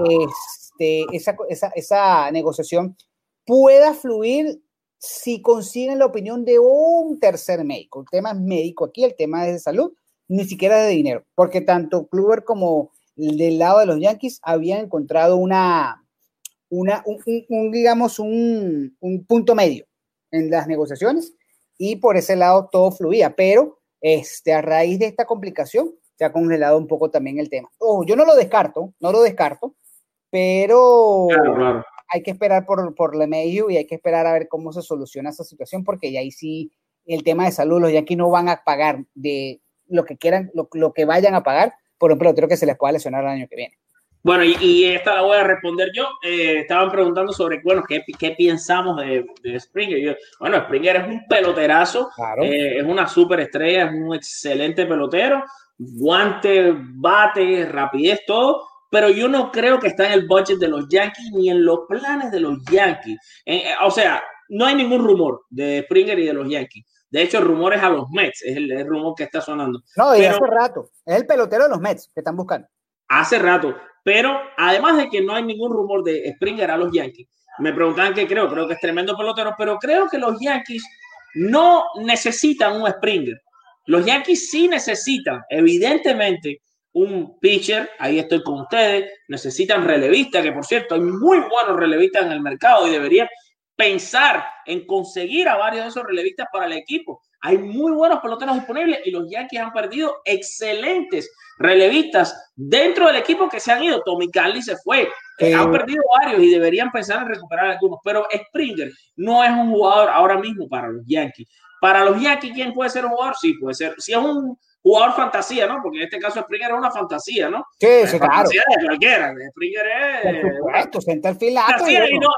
este, esa, esa, esa negociación pueda fluir si consiguen la opinión de un tercer médico. El tema es médico aquí, el tema es de salud, ni siquiera de dinero, porque tanto Kluber como el del lado de los Yankees habían encontrado una, una un, un- un, digamos, un, un punto medio en las negociaciones y por ese lado todo fluía, pero este, a raíz de esta complicación se ha congelado un poco también el tema. Ojo, yo no lo descarto, no lo descarto, pero Claro, claro. hay que esperar por, por LeMahieu y hay que esperar a ver cómo se soluciona esa situación, porque ya ahí sí el tema de salud, los Yankees no van a pagar de lo que quieran, lo, lo que vayan a pagar por un pelotero que se les pueda lesionar el año que viene. Bueno, y, y esta la voy a responder yo. Eh, estaban preguntando sobre, bueno, ¿qué, qué pensamos de, de Springer? Yo, bueno, Springer es un peloterazo, Claro. eh, es una superestrella, es un excelente pelotero, guante, bate, rapidez, todo, pero yo no creo que está en el budget de los Yankees ni en los planes de los Yankees. Eh, o sea, no hay ningún rumor de Springer y de los Yankees. De hecho, el rumor es a los Mets, es el, el rumor que está sonando. No, y pero- hace rato. Es el pelotero de los Mets que están buscando. hace rato. Pero además de que no hay ningún rumor de Springer a los Yankees, me preguntan qué creo. Creo que es tremendo pelotero, pero creo que los Yankees no necesitan un Springer. Los Yankees sí necesitan, evidentemente, un pitcher. Ahí estoy con ustedes. Necesitan relevistas, que por cierto, hay muy buenos relevistas en el mercado y deberían pensar en conseguir a varios de esos relevistas para el equipo. Hay muy buenos peloteros disponibles y los Yankees han perdido excelentes relevistas dentro del equipo que se han ido. Tommy Carly se fue. Sí. Han perdido varios y deberían pensar en recuperar algunos. Pero Springer no es un jugador ahora mismo para los Yankees. Para los Yankees, ¿quién puede ser un jugador? Sí, puede ser. Si es un jugador fantasía, ¿no? Porque en este caso Springer es una fantasía, ¿no? Sí, sí, claro. fantasía de cualquiera. Springer Por es supuesto, center field alto y fantasía y no.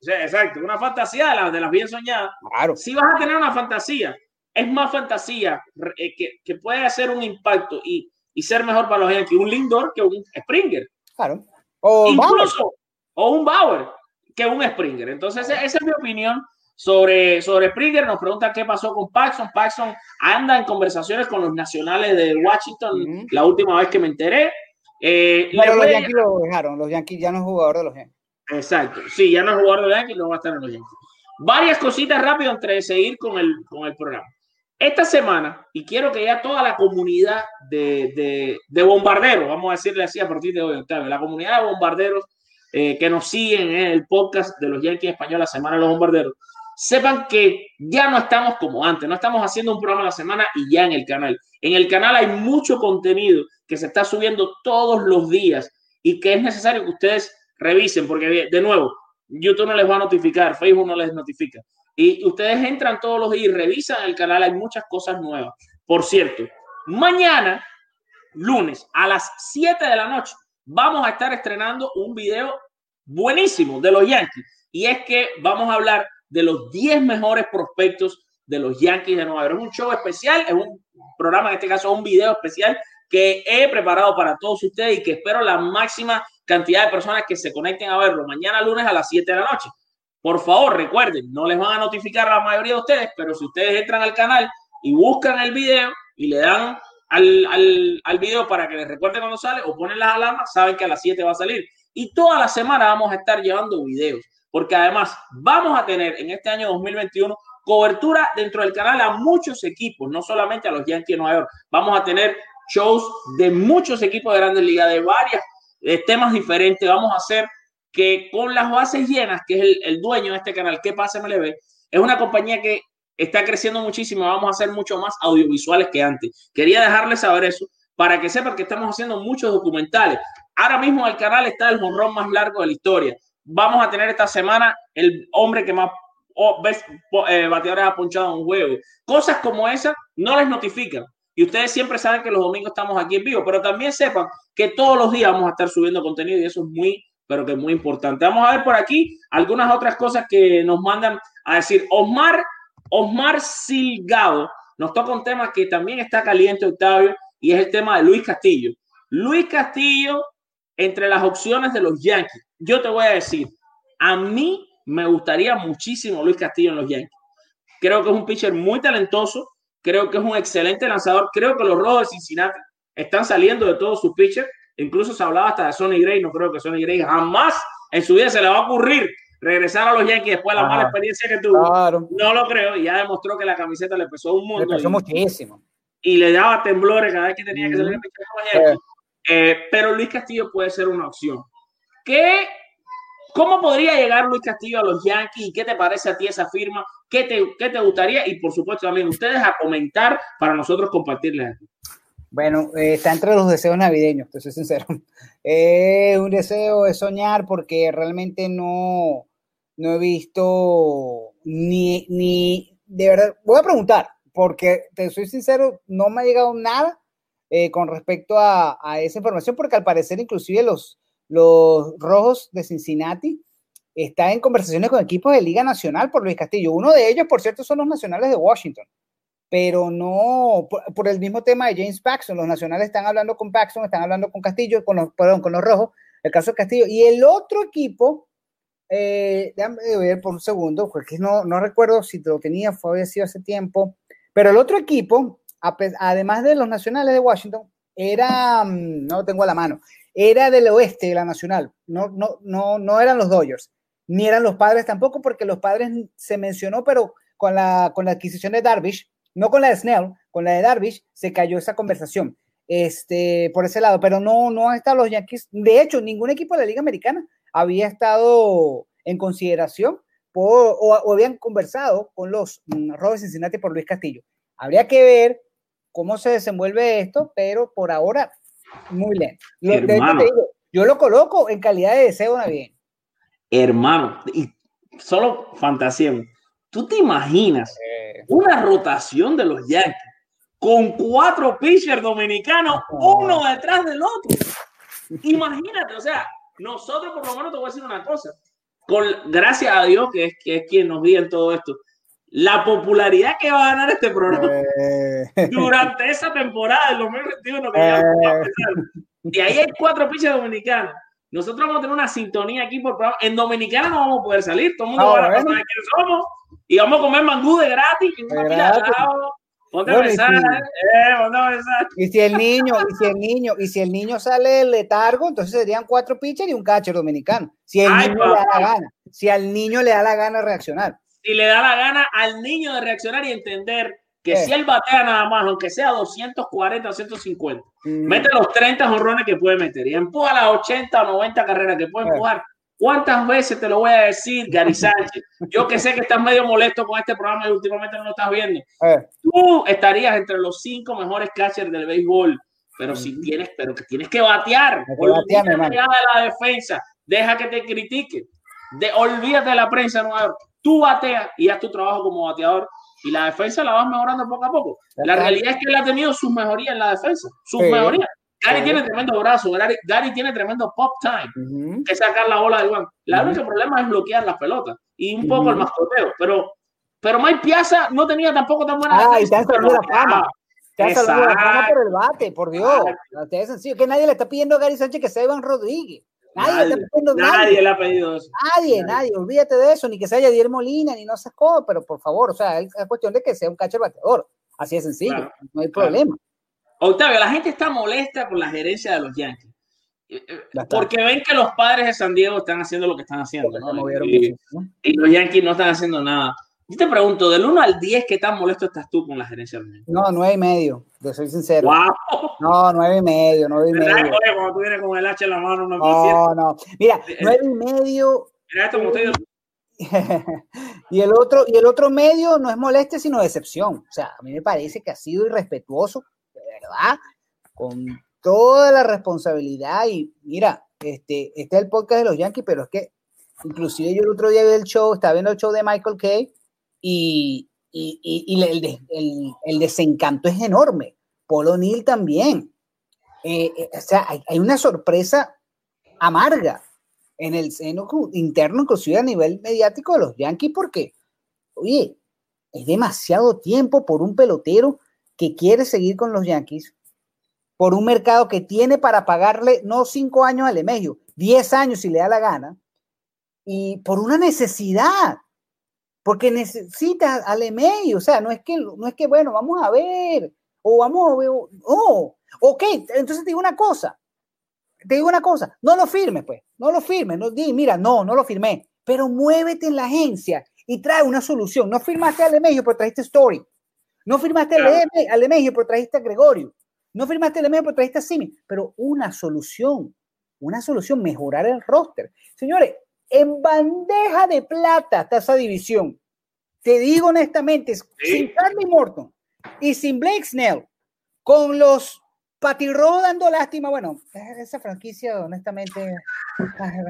Sí, exacto, una fantasía de las, de las bien soñadas. Claro. Si vas a tener una fantasía, es más fantasía eh, que, que puede hacer un impacto y, y ser mejor para los Yankees un Lindor que un Springer. Claro. O Incluso, o un Bauer que un Springer. Entonces, esa es mi opinión sobre, sobre Springer. Nos pregunta qué pasó con Paxson. Paxson anda en conversaciones con los nacionales de Washington la última vez que me enteré. Eh, pero los a- Yankees lo dejaron. Los Yankees ya no es jugador de los Yankees. Exacto. Sí, ya no es jugador de los Yankees, no va a estar en los Yankees. Varias cositas rápido antes de seguir con el, con el programa. Esta semana, y quiero que ya toda la comunidad de, de, de bombarderos, vamos a decirle así a partir de hoy, Octavio, la comunidad de bombarderos eh, que nos siguen en el podcast de los Yankees Español, la Semana de los Bombarderos, sepan que ya no estamos como antes, no estamos haciendo un programa a la semana y ya en el canal. En el canal hay mucho contenido que se está subiendo todos los días y que es necesario que ustedes revisen, porque de nuevo, YouTube no les va a notificar, Facebook no les notifica. Y ustedes entran todos los días y revisan el canal, hay muchas cosas nuevas. Por cierto, mañana, lunes, a las 7 de la noche, vamos a estar estrenando un video buenísimo de los Yankees. Y es que vamos a hablar de los 10 mejores prospectos de los Yankees de Nueva York. Es un show especial, es un programa, en este caso un video especial que he preparado para todos ustedes y que espero la máxima cantidad de personas que se conecten a verlo mañana lunes a las 7 de la noche. Por favor, recuerden, no les van a notificar a la mayoría de ustedes, pero si ustedes entran al canal y buscan el video y le dan al, al, al video para que les recuerde cuando sale o ponen las alarmas, saben que a las 7 va a salir. Y toda la semana vamos a estar llevando videos, porque además vamos a tener en este año 2021 cobertura dentro del canal a muchos equipos, no solamente a los Yankees de Nueva York. Vamos a tener shows de muchos equipos de grandes ligas, de varios eh, temas diferentes. Vamos a hacer que con las bases llenas, que es el, el dueño de este canal, que pasa MLB, es una compañía que está creciendo muchísimo. Vamos a hacer mucho más audiovisuales que antes. Quería dejarles saber eso para que sepan que estamos haciendo muchos documentales. Ahora mismo en el canal está el jonrón más largo de la historia. Vamos a tener esta semana el hombre que más oh, ves, eh, bateadores ha ponchado en un juego. Cosas como esas no les notifican. Y ustedes siempre saben que los domingos estamos aquí en vivo, pero también sepan que todos los días vamos a estar subiendo contenido y eso es muy, pero que es muy importante. Vamos a ver por aquí algunas otras cosas que nos mandan a decir. Osmar, Osmar Silgado nos toca un tema que también está caliente, Octavio, y es el tema de Luis Castillo. Luis Castillo, entre las opciones de los Yankees, yo te voy a decir, a mí me gustaría muchísimo Luis Castillo en los Yankees. Creo que es un pitcher muy talentoso, creo que es un excelente lanzador, creo que los Rojos de Cincinnati están saliendo de todos sus pitchers, incluso se hablaba hasta de Sonny Gray, no creo que Sonny Gray jamás en su vida se le va a ocurrir regresar a los Yankees después de la mala experiencia que tuvo. Claro. No lo creo y ya demostró que la camiseta le pesó un mundo pasó y, muchísimo. y le daba temblores cada vez que tenía que salir a los Yankees. Eh, pero Luis Castillo puede ser una opción. ¿Qué, ¿Cómo podría llegar Luis Castillo a los Yankees? ¿Y qué te parece a ti esa firma? ¿Qué te, qué te gustaría? Y por supuesto también ustedes a comentar para nosotros compartirles aquí. Bueno, eh, está entre los deseos navideños, te soy sincero. Es *laughs* un deseo de soñar porque realmente no, no he visto ni, ni, de verdad, voy a preguntar, porque te soy sincero, no me ha llegado nada eh, con respecto a, a esa información, porque al parecer inclusive los, los rojos de Cincinnati están en conversaciones con equipos de Liga Nacional por Luis Castillo. Uno de ellos, por cierto, son los nacionales de Washington pero no por, el mismo tema de James Paxton. Los nacionales están hablando con Paxton, están hablando con Castillo, con los, perdón, con los rojos, el caso de Castillo. Y el otro equipo, eh, déjame ver por un segundo, porque no, no recuerdo si lo tenía, fue había sido hace tiempo, pero el otro equipo, además de los nacionales de Washington, era, mm, no lo tengo a la mano, era del oeste de la nacional, no, no, no, no eran los Dodgers, ni eran los padres tampoco, porque los padres se mencionó, pero con la, con la adquisición de Darvish, no con la de Snell, con la de Darvish, se cayó esa conversación. Este, por ese lado, pero no, no han estado los Yankees. De hecho, ningún equipo de la Liga Americana había estado en consideración por, o, o habían conversado con los Rojos de Cincinnati por Luis Castillo. Habría que ver cómo se desenvuelve esto, pero por ahora, muy lento. Lo, yo lo coloco en calidad de deseo navideño. Hermano, y solo fantasía. ¿Tú te imaginas una rotación de los Yankees con cuatro pitchers dominicanos, uno detrás del otro? Imagínate, o sea, nosotros por lo menos te voy a decir una cosa. Con, gracias a Dios, que es, que es quien nos guía en todo esto, la popularidad que va a ganar este programa eh. durante esa temporada del 2021 que ya eh. y ahí hay cuatro pitchers dominicanos. Nosotros vamos a tener una sintonía aquí por programa. En Dominicana no vamos a poder salir, todo el mundo ah, va a saber quiénes somos y vamos a comer mangú de gratis. En una gratis. Ponte bueno, a besar, y, si, eh, ponte a besar. y si el niño, y si el niño, y si el niño sale letargo, entonces serían cuatro pitchers y un catcher dominicano. Si el Ay, niño papá. le da la gana, si al niño le da la gana reaccionar. Si le da la gana al niño de reaccionar y entender que si él batea nada más, aunque sea 240 o 150, mm. mete los 30 jonrones que puede meter y empuja las 80 o 90 carreras que puede Eh. empujar, ¿Cuántas veces te lo voy a decir, Gary Sánchez? Yo que sé que estás medio molesto con este programa y últimamente no lo estás viendo. Eh, Tú estarías entre los cinco mejores catchers del béisbol, pero si tienes, pero que tienes que batear. Que batear, de la defensa. Deja que te critiquen. De, olvídate de la prensa de Nueva York. Tú bateas y haz tu trabajo como bateador y la defensa la vas mejorando poco a poco. La realidad es que él ha tenido sus mejorías en la defensa. Sus Sí. mejorías. Gary Sí. tiene tremendo brazo. Gary, Gary tiene tremendo pop time ujú. que sacar la bola del banco. La única problema es bloquear las pelotas y un poco el Ujú. mascoteo. Pero, pero Mike Piazza no tenía tampoco tan buena Ah, y la fama. Te has la fama Exacto. por el bate, por Dios. De sencillo. Que nadie le está pidiendo a Gary Sánchez que sea Iván Rodríguez. Nadie, le Nadie, está pidiendo nadie le ha pedido eso. Nadie, nadie, olvídate de eso, ni que sea Yadier Molina, ni no sé cómo, pero por favor, o sea, es es cuestión de que sea un catcher bateador. Así de sencillo, Claro, no hay claro. problema. Octavio, la gente está molesta con la gerencia de los Yankees. Eh, eh. Porque ven que los padres de San Diego están haciendo lo que están haciendo. ¿no? se Y, y los Yankees no están haciendo nada. Yo te pregunto, del 1 al 10, ¿qué tan molesto estás tú con la gerencia? No, nueve y medio, te soy sincero. ¡Wow! No, nueve y medio, nueve y ¿Verdad? medio. Oye, cuando tú vienes con el hacha en la mano, no No, no. Mira, Eh, nueve y medio Mira esto, como te digo, *laughs* y el otro y el otro medio no es molestia sino decepción. O sea, a mí me parece que ha sido irrespetuoso, de verdad, con toda la responsabilidad y mira, este este es el podcast de los Yankees, pero es que inclusive yo el otro día vi el show, estaba viendo el show de Michael Kay y, y, y- el, el- desencanto es enorme. Paul O'Neill también. Eh, eh, o sea, hay, una sorpresa amarga en el seno interno, inclusive a nivel mediático de los Yankees, porque, oye, es demasiado tiempo por un pelotero que quiere seguir con los Yankees, por un mercado que tiene para pagarle no cinco años al Emegio, diez años si le da la gana, y por una necesidad, porque necesita al Emegio, o sea, no es que, no es que, bueno, vamos a ver, o vamos a ver, o- no, ok, entonces te digo una cosa, te digo una cosa, no lo firmes, pues, no lo firmes, no di, mira, no, no lo firmé, pero muévete en la agencia y trae una solución. No firmaste al Emegio, pero trajiste Story. No firmaste al Claro. Eme- al Emegio, pero trajiste a Gregorio. No firmaste al Emegio, pero trajiste a Simi. Pero una solución, una solución, mejorar el roster. Señores, en bandeja de plata está esa división. Te digo honestamente, sin Charlie Morton y sin Blake Snell, con los Patirro dando lástima, bueno, esa franquicia, honestamente,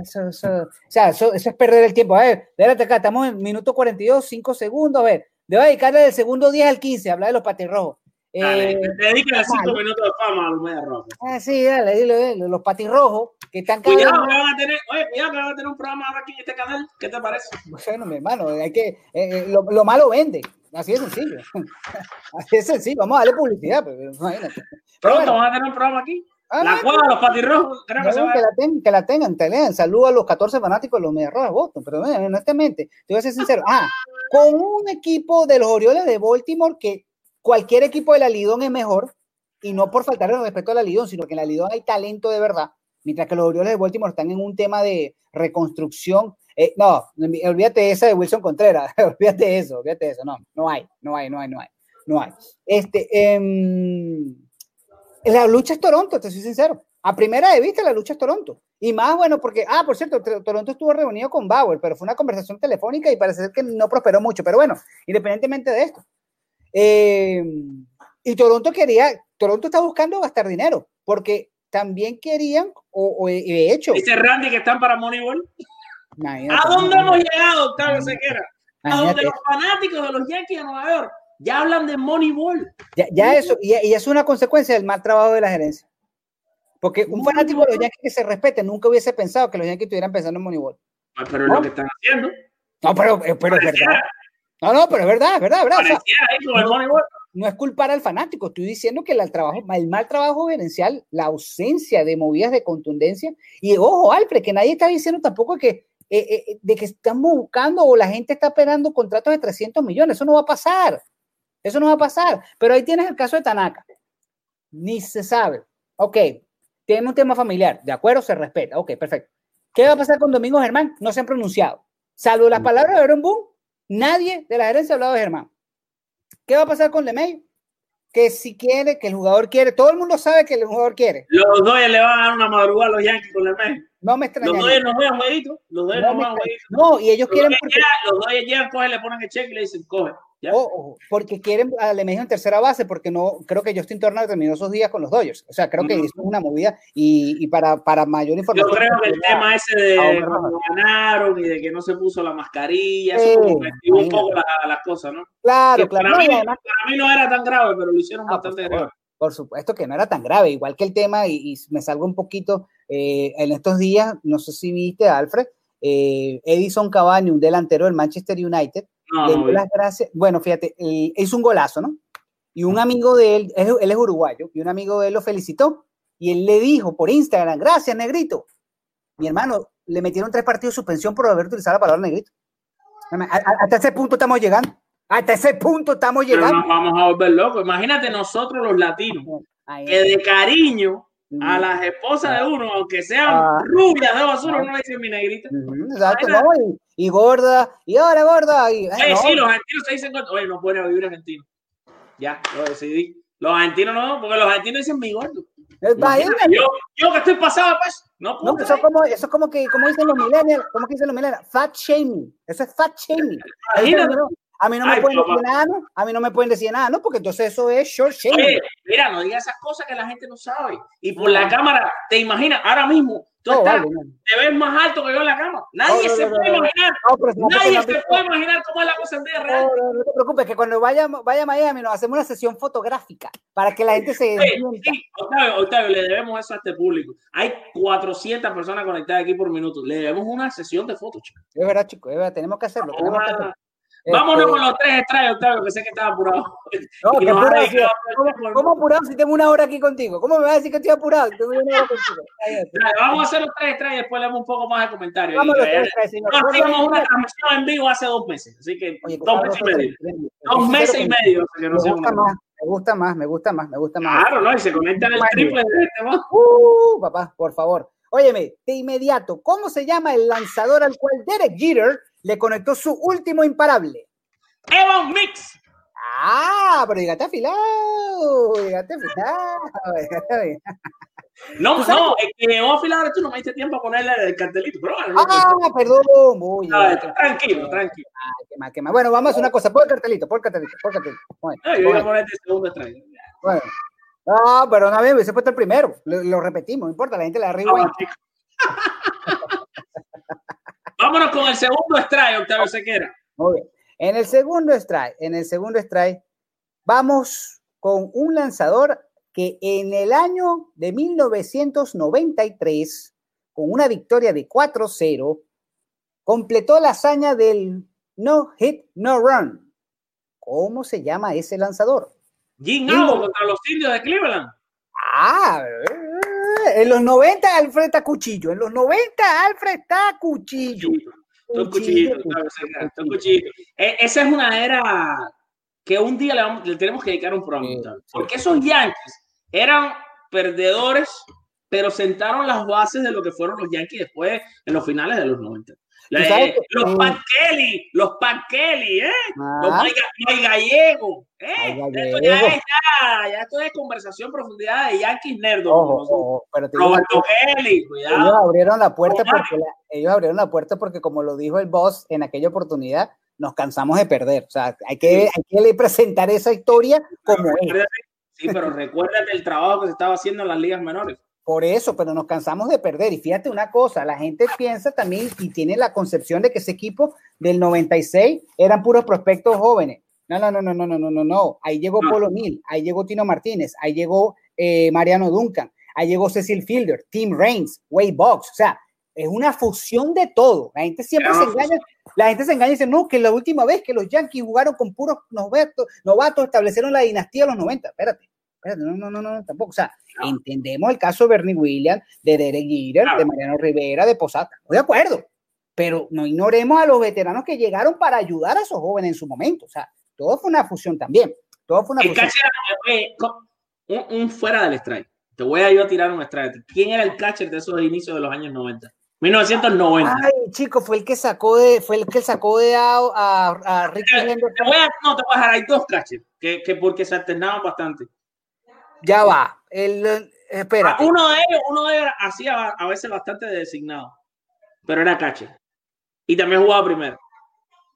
eso, eso- o sea, eso, eso es perder el tiempo. A ver, déjate acá, estamos en minuto 42, 5 segundos. A ver, debo dedicarle del segundo 10 al 15, hablar de los patirrojos. dale, Eh, dedícale 5 vale. minutos de fama a los medias rojas. ah, sí, dale, dile, dile, los patirrojos que están Cuidado que van a tener, oye, cuidado que van a tener un programa ahora aquí en este canal. ¿Qué te parece? Bueno, mi hermano, hay que, eh, eh, lo, lo malo vende. Así de sencillo. *laughs* Así de sencillo. Vamos a darle publicidad. Pero, imagínate. Pero Pronto bueno, van a tener un programa aquí. ah, La de los patirrojos, creo que se va que, la ten- que la tengan, te lean. Saludo a los 14 fanáticos de los Medias Rojas de Boston. Pero mira, honestamente, te voy a ser sincero. Ah, con un equipo de los Orioles de Baltimore que cualquier equipo de la Lidón es mejor, y no por faltar el respeto a la Lidón, sino que en la Lidón hay talento de verdad, mientras que los Orioles de Baltimore están en un tema de reconstrucción. Eh, no, olvídate esa de Wilson Contreras, *laughs* olvídate eso, olvídate eso, no, no hay, no hay, no hay, no hay, no hay. Este, em, la lucha es Toronto, te soy sincero. A primera de vista, la lucha es Toronto. Y más bueno, porque, ah, por cierto, Toronto estuvo reunido con Bauer, pero fue una conversación telefónica y parece ser que no prosperó mucho. Pero bueno, independientemente de esto. eh, y Toronto quería, Toronto está buscando gastar dinero, porque también querían, o, o de hecho, Dice Randy que están para Moneyball. imagínate, ¿A dónde hemos llegado, Octavio Sequera? A donde los fanáticos de los Yankees de Nueva York ya hablan de Moneyball. ya, ya eso, y, y es una consecuencia del mal trabajo de la gerencia. Porque un fanático de los Yankees que se respete nunca hubiese pensado que los Yankees estuvieran pensando en Moneyball. Ah, Pero es lo que están haciendo. No, pero, eh, pero es verdad. No, no, pero es verdad, es verdad, es verdad. O sea, pareciera ahí con el no. Moneyball. No es culpar al fanático, estoy diciendo que el, trabajo, el mal trabajo gerencial, la ausencia de movidas de contundencia, y ojo, Alfred, que nadie está diciendo tampoco que, eh, eh, de que estamos buscando o la gente está esperando contratos de 300 millones, eso no va a pasar, eso no va a pasar, pero ahí tienes el caso de Tanaka, ni se sabe, ok, tiene un tema familiar, de acuerdo, se respeta, ok, perfecto. ¿Qué va a pasar con Domingo Germán? No se han pronunciado, salvo las palabras de Aaron Boone, nadie de la gerencia ha hablado de Germán. ¿Qué va a pasar con LeMay? Que si quiere, que el jugador quiere, todo el mundo sabe que el jugador quiere. Los Dodgers le van a dar una madrugada a los Yankees con mes. No me Los extrañaría. Dodgers no juegan jueguitos. Los Dodgers No, juegan. No, y ellos Los quieren porque, llegan- Los Dodgers llegan, cogen, le ponen el cheque y le dicen, coge. ¿ya? ojo, porque quieren a Lemejo en tercera base, porque no creo que Justin Turner terminó esos días con los Dodgers. O sea, creo que Ujú. eso es una movida y, y para, para mayor Yo información. creo que el tema ese de cuando ganaron y de que no se puso la mascarilla, Sí, eso un poco la- las cosas, ¿no? Claro, Que claro. para, No, mí, además, para mí no era tan grave, pero lo hicieron Ah, por bastante grave. Por supuesto que no era tan grave, igual que el tema, y, y me salgo un poquito eh, en estos días, no sé si viste, Alfred, eh, Edison Cavani, un delantero del Manchester United, No, le no, dio vi. las gracias, bueno, fíjate, él hizo un golazo, ¿no? Y un amigo de él, él, es uruguayo, y un amigo de él lo felicitó, y él le dijo por Instagram, gracias, negrito. Mi hermano, le metieron tres partidos de suspensión por haber utilizado la palabra negrito. Hasta ese punto estamos llegando. Hasta ese punto estamos Pero llegando. nos vamos a volver locos. Imagínate nosotros los latinos, que de cariño. A las esposas de uno, aunque sean Ah. rubias de basura, uno le dice mi negrita. Exacto, ¿no? Y, y gorda, y ahora gorda. Y, Oye, no, sí, los argentinos se dicen, gordo. oye, no pueden vivir argentino. Ya, lo decidí. Los argentinos no, porque los argentinos dicen mi gordo. Yo, yo que estoy pasado, pues, no puedo. No, eso es como, eso es como que, como dicen los millennials, como que dicen los millennials, fat shaming. Eso es fat shaming. Imagínate. A mí no me Ay, pueden decir nada, ¿no? A mí no me pueden decir nada, ¿no? Porque entonces eso es short. Oye, mira, no digas esas cosas que la gente no sabe. Y por la cámara, te imaginas, ahora mismo, tú No, estás, vale, no. te ves más alto que yo en la cama. Nadie se puede imaginar. Nadie se puede imaginar cómo es la cosa en vida real. No, te preocupes, que cuando vaya, vaya a Miami nos hacemos una sesión fotográfica para que la gente se Oye, sí, Octavio, Octavio, le debemos eso a este público. Hay 400 personas conectadas aquí por minuto. Le debemos una sesión de fotos, chicos. Es verdad, chicos, es verdad, tenemos que hacerlo. tenemos que hacerlo. Vámonos Este, con los tres extraños, Octavio, que sé que estás apurado. No, *laughs* ¿Cómo, apurado si tengo una hora aquí contigo? ¿Cómo me vas a decir que estoy apurado? Tengo una hora contigo. *laughs* Dale, Vamos a hacer los tres extraños y después leemos un poco más de comentarios. Vamos los tres, señor. Hacíamos Bueno, una transmisión en vivo hace dos meses, así que Oye, dos meses y medio. Dos meses y medio. Me gusta más, me gusta más, me gusta más, me gusta más. Claro, ¿no? Y se conectan el triple de este, ¿no? Uh, papá, por favor. Óyeme, de inmediato, ¿cómo se llama el lanzador al cual Derek Jeter le conectó su último imparable? Evan Mix. Ah, pero llegaste afilado, llegaste afilado, llegaste afilado. No, ¿Tú sabes no, el que llegó a afilar tú no me diste tiempo a ponerle el cartelito. Pero no, Ah, perdón, muy no, bien. tranquilo, tranquilo. Ay, qué mal, qué mal. Bueno, vamos a hacer una cosa, pon el cartelito, pon el cartelito, pon el cartelito. Bueno, No, yo iba a ponerte el segundo extraño. bueno. No, pero no, bien, hubiese puesto el primero, lo, lo repetimos, no importa, la gente le da arriba. Vamos, chicos. Vámonos con el segundo extraño, Octavio Sequera. Muy bien. En el segundo strike, en el segundo strike, vamos con un lanzador que en el año de 1993, con una victoria de 4-0, completó la hazaña del no hit, no run. ¿Cómo se llama ese lanzador? Jim Howard. contra los indios de Cleveland. Ah, en los 90 Alfred está cuchillo, en los 90 Alfred está cuchillo. Octavio Sequera, son cuchillitos. E- Esa es una era que un día le, vamos- le tenemos que dedicar un programa. Sí, Octavio. sí. Porque esos Yankees eran perdedores, pero sentaron las bases de lo que fueron los Yankees después en los finales de los 90. La- que- los sí. Pat Kelly, los Pat Kelly, ¿eh? Los Ah, Mike, Mike Gallego, ¿eh? Mike Esto ya Gallego. es, ya, ya esto es conversación profundidad de Yankees nerdos. ojo, ojo, pero Roberto Kelly, ellos cuidado. abrieron la puerta porque la- ellos abrieron la puerta porque como lo dijo el boss en aquella oportunidad nos cansamos de perder o sea hay que hay que presentar esa historia como es Recuérdate- Sí, pero recuérdate el trabajo que se estaba haciendo en las ligas menores. Por eso, pero nos cansamos de perder. Y fíjate una cosa, la gente piensa también y tiene la concepción de que ese equipo del 96 eran puros prospectos jóvenes. No, no, no, no, no, no, no, no. no. Ahí llegó Polo Mil, ahí llegó Tino Martínez, ahí llegó eh, Mariano Duncan, ahí llegó Cecil Fielder, Tim Reigns, Wade Box. O sea, es una fusión de todo. La gente siempre se pues engaña, la gente se engaña y dice, no, que la última vez que los Yankees jugaron con puros novatos, novatos establecieron la dinastía de los 90. Espérate no, no, no, no, tampoco. O sea, No. entendemos el caso de Bernie Williams, de Derek Jeter, de Mariano Rivera, de Posada. Estoy de acuerdo, pero no ignoremos a los veteranos que llegaron para ayudar a esos jóvenes en su momento. O sea, todo fue una fusión también. Todo fue una El fusión. catcher eh, un, un fuera del strike. Te voy a yo a tirar un strike. ¿Quién era el catcher de esos inicios de los años 90? 1990. Ay, chico, fue el que sacó de, fue el que sacó de out a, a Ricky Te- te voy a, no, te voy a dejar. Hay dos catchers que, que porque se alternaban bastante. Ya va. El, espera. Uno de ellos, uno de ellos hacía a veces bastante de designado, pero era catcher. Y también jugaba primero.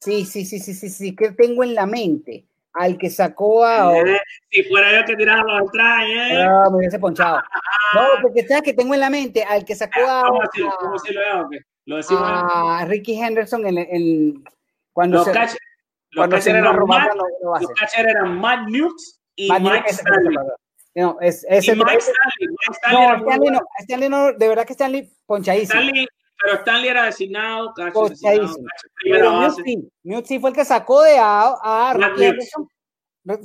Sí, sí, sí, sí, sí, sí, que tengo en la mente al que sacó a. Eh, si fuera yo que tiraba los atrás, ¿eh? No, me hubiese ponchado. *laughs* No, porque sabes que tengo en la mente al que sacó a, ¿Cómo así lo? ¿Qué? Lo decimos. a Ricky Henderson en, en- cuando los se los catchers eran los- catchers eran Matt Newt y Matt Mike Stanley. No, es, ese, Mike ese- Stanley. Stanley no, Stanley no. Stanley no, de verdad que Stanley ponchadísimo. Stanley, pero Stanley era designado, catcher Ponchadísimo. base. sí, fue el que sacó de A a.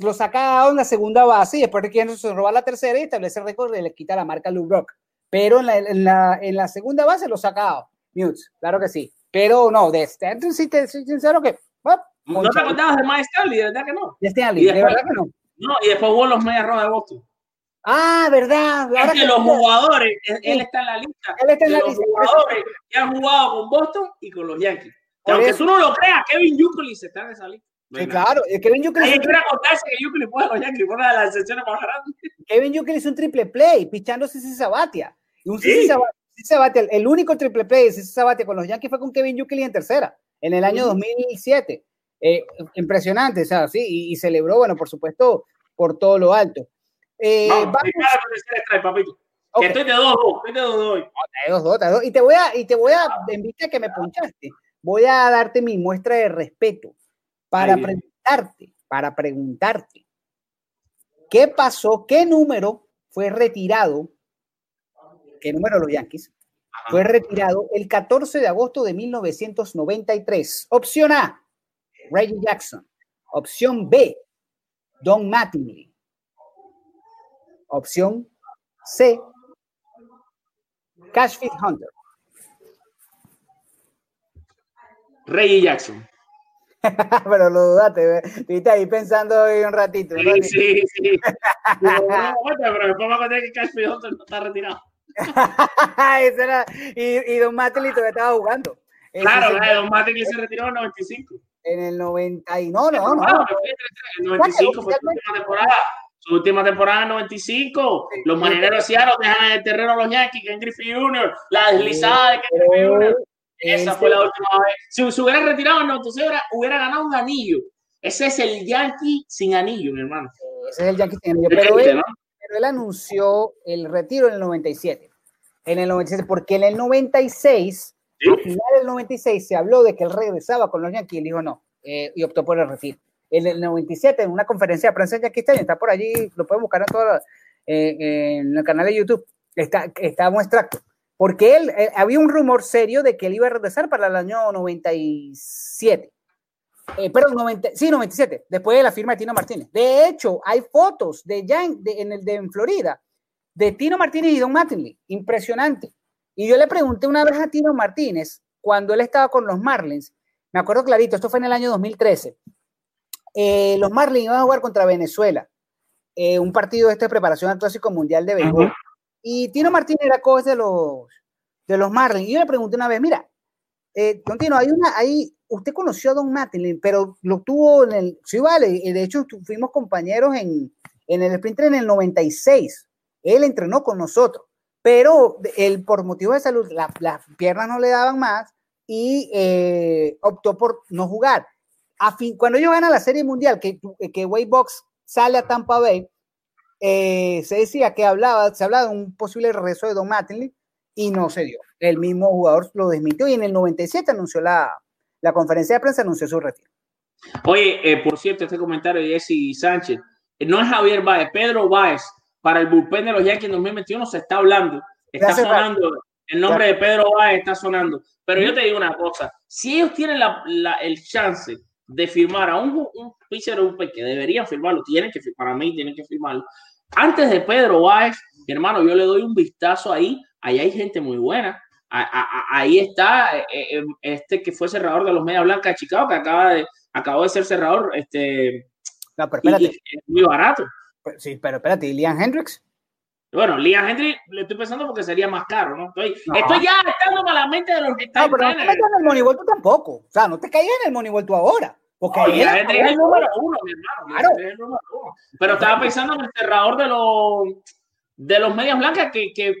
Lo saca a en la segunda base y después Ricky Henderson se roba la tercera y establece el récord y le quita la marca a Lou Brock. Pero en la, en la, en la segunda base lo saca a Newt, claro que sí. Pero no, de Stanton sí te soy sincero que. ¿No te acordabas de Mike Stanley? De verdad que no. De Stanley, Y de después- verdad que no. No, y después hubo los Medias Rojas de Boston. Ah, verdad. Ahora Es que que- los jugadores, él, él está en la lista. Él está en la los lista. jugadores que han jugado con Boston y con los Yankees. Que aunque eso. tú no lo creas, Kevin Yucley está en esa lista. Sí, claro. Kevin Yukel Hay que contarse que fue a los Yankees, fue una de las excepciones más grandes. Kevin Yukel hizo un triple play, pichando Sisi Sabatia. Y un Sí. Sabatia, el, único triple play de Sisi Sabatia con los Yankees fue con Kevin Yukel en tercera, en el año 2007. Eh, impresionante, o sea, sí, y, y celebró, bueno, por supuesto, por todo lo alto. Eh, vamos, papito. estoy de 2-2, estoy de 2-2 hoy. trae dos, dos, trae dos. Y te voy a, y te voy a, en vista que me ponchaste, voy a darte mi muestra de respeto para Ahí preguntarte, para preguntarte, ¿qué pasó? ¿Qué número fue retirado? ¿Qué número los Yankees? Ajá. Fue retirado el 14 de agosto de 1993. Opción A, Reggie Jackson. Opción B, Don Mattingly. Opción C, Cashfield Hunter. Reggie Jackson. *laughs* Pero lo dudaste, estuviste ahí pensando ahí un ratito. Sí, ratito. sí, sí. *laughs* Pero, no, después va a contar que Cashfield Hunter no está retirado. *laughs* Era- y, y Don Mattingly todavía estaba jugando. Claro, la Don Mattingly se retiró en el 95. en el 90 y no, no, no. Claro, en el 95 fue su última temporada. Su última temporada en el 95. Los marineros de Seattle dejan en el terreno a los Yankees, Ken Griffey Jr., la deslizada de Ken Griffey Jr. Esa fue la última vez. Si se hubiera retirado en el 96, hubiera, hubiera ganado un anillo. Ese es el Yankee sin anillo, mi hermano. Ese es el Yankee sin anillo, Pero él, ¿no? pero él anunció el retiro en el 97. En el 97, porque en el 96, Sí. a final del 96, se habló de que él regresaba con los Yankees y dijo no, eh, y optó por el retiro. En el 97, en una conferencia de prensa Stadium, está por allí, lo pueden buscar en, toda la- eh, en el canal de YouTube, está, está un extracto. Porque él, eh, había un rumor serio de que él iba a regresar para el año 97. Eh, perdón, 90, sí, 97, después de la firma de Tino Martínez. De hecho, hay fotos de, Yan, de, en, el, de en Florida de Tino Martínez y Don Mattingly. Impresionante. Y yo le pregunté una vez a Tino Martínez, cuando él estaba con los Marlins, me acuerdo clarito, esto fue en el año 2013. Eh, los Marlins iban a jugar contra Venezuela, eh, un partido de esta preparación al Clásico Mundial de Béisbol. Y Tino Martínez era coach de los, de los Marlins. Y yo le pregunté una vez, mira, eh, don Tino, hay una, ahí, usted conoció a Don Mattingly, pero lo tuvo en el, sí vale, de hecho fuimos compañeros en, en el sprint en el 96. Él entrenó con nosotros, pero él por motivos de salud, la- las piernas no le daban más y eh, optó por no jugar. A fin, cuando ellos ganan la Serie Mundial, que, que Wade Box sale a Tampa Bay, eh, se decía que hablaba, se hablaba de un posible regreso de Don Mattingly y no se dio. El mismo jugador lo desmintió y en el 97 anunció la, la conferencia de prensa, anunció su retiro. Oye, eh, por cierto, este comentario de Jesse Sánchez, eh, no es Javier Báez, Pedro Báez, para el bullpen de los Yankees en 2021 se está hablando, está Gracias, sonando, el nombre de Pedro Báez está sonando. Pero yo te digo una cosa, si ellos tienen la, la- el chance de firmar a un, un pitcher que deberían firmarlo, tienen que, fir- para mí tienen que firmarlo, antes de Pedro Báez, mi hermano, yo le doy un vistazo ahí, ahí hay gente muy buena. A- a- a- Ahí está eh, eh, este que fue cerrador de los Media Blancas de Chicago, que acaba de, acabó de ser cerrador, este, No, pero y- y espérate, es muy barato. sí, pero espérate, ¿y Liam Hendricks? Bueno, Liam Henry le estoy pensando porque sería más caro, ¿no? Estoy, No. estoy ya estando a la mente de los que están No, pero no te en el Moneyball tú tampoco. O sea, no te caigas en el Moneyball tú ahora. Porque él- Henry es el número uno, mi hermano. Liam Claro. Henry es el número uno. Pero estaba pensando en el cerrador de los de los medias blancas que, que,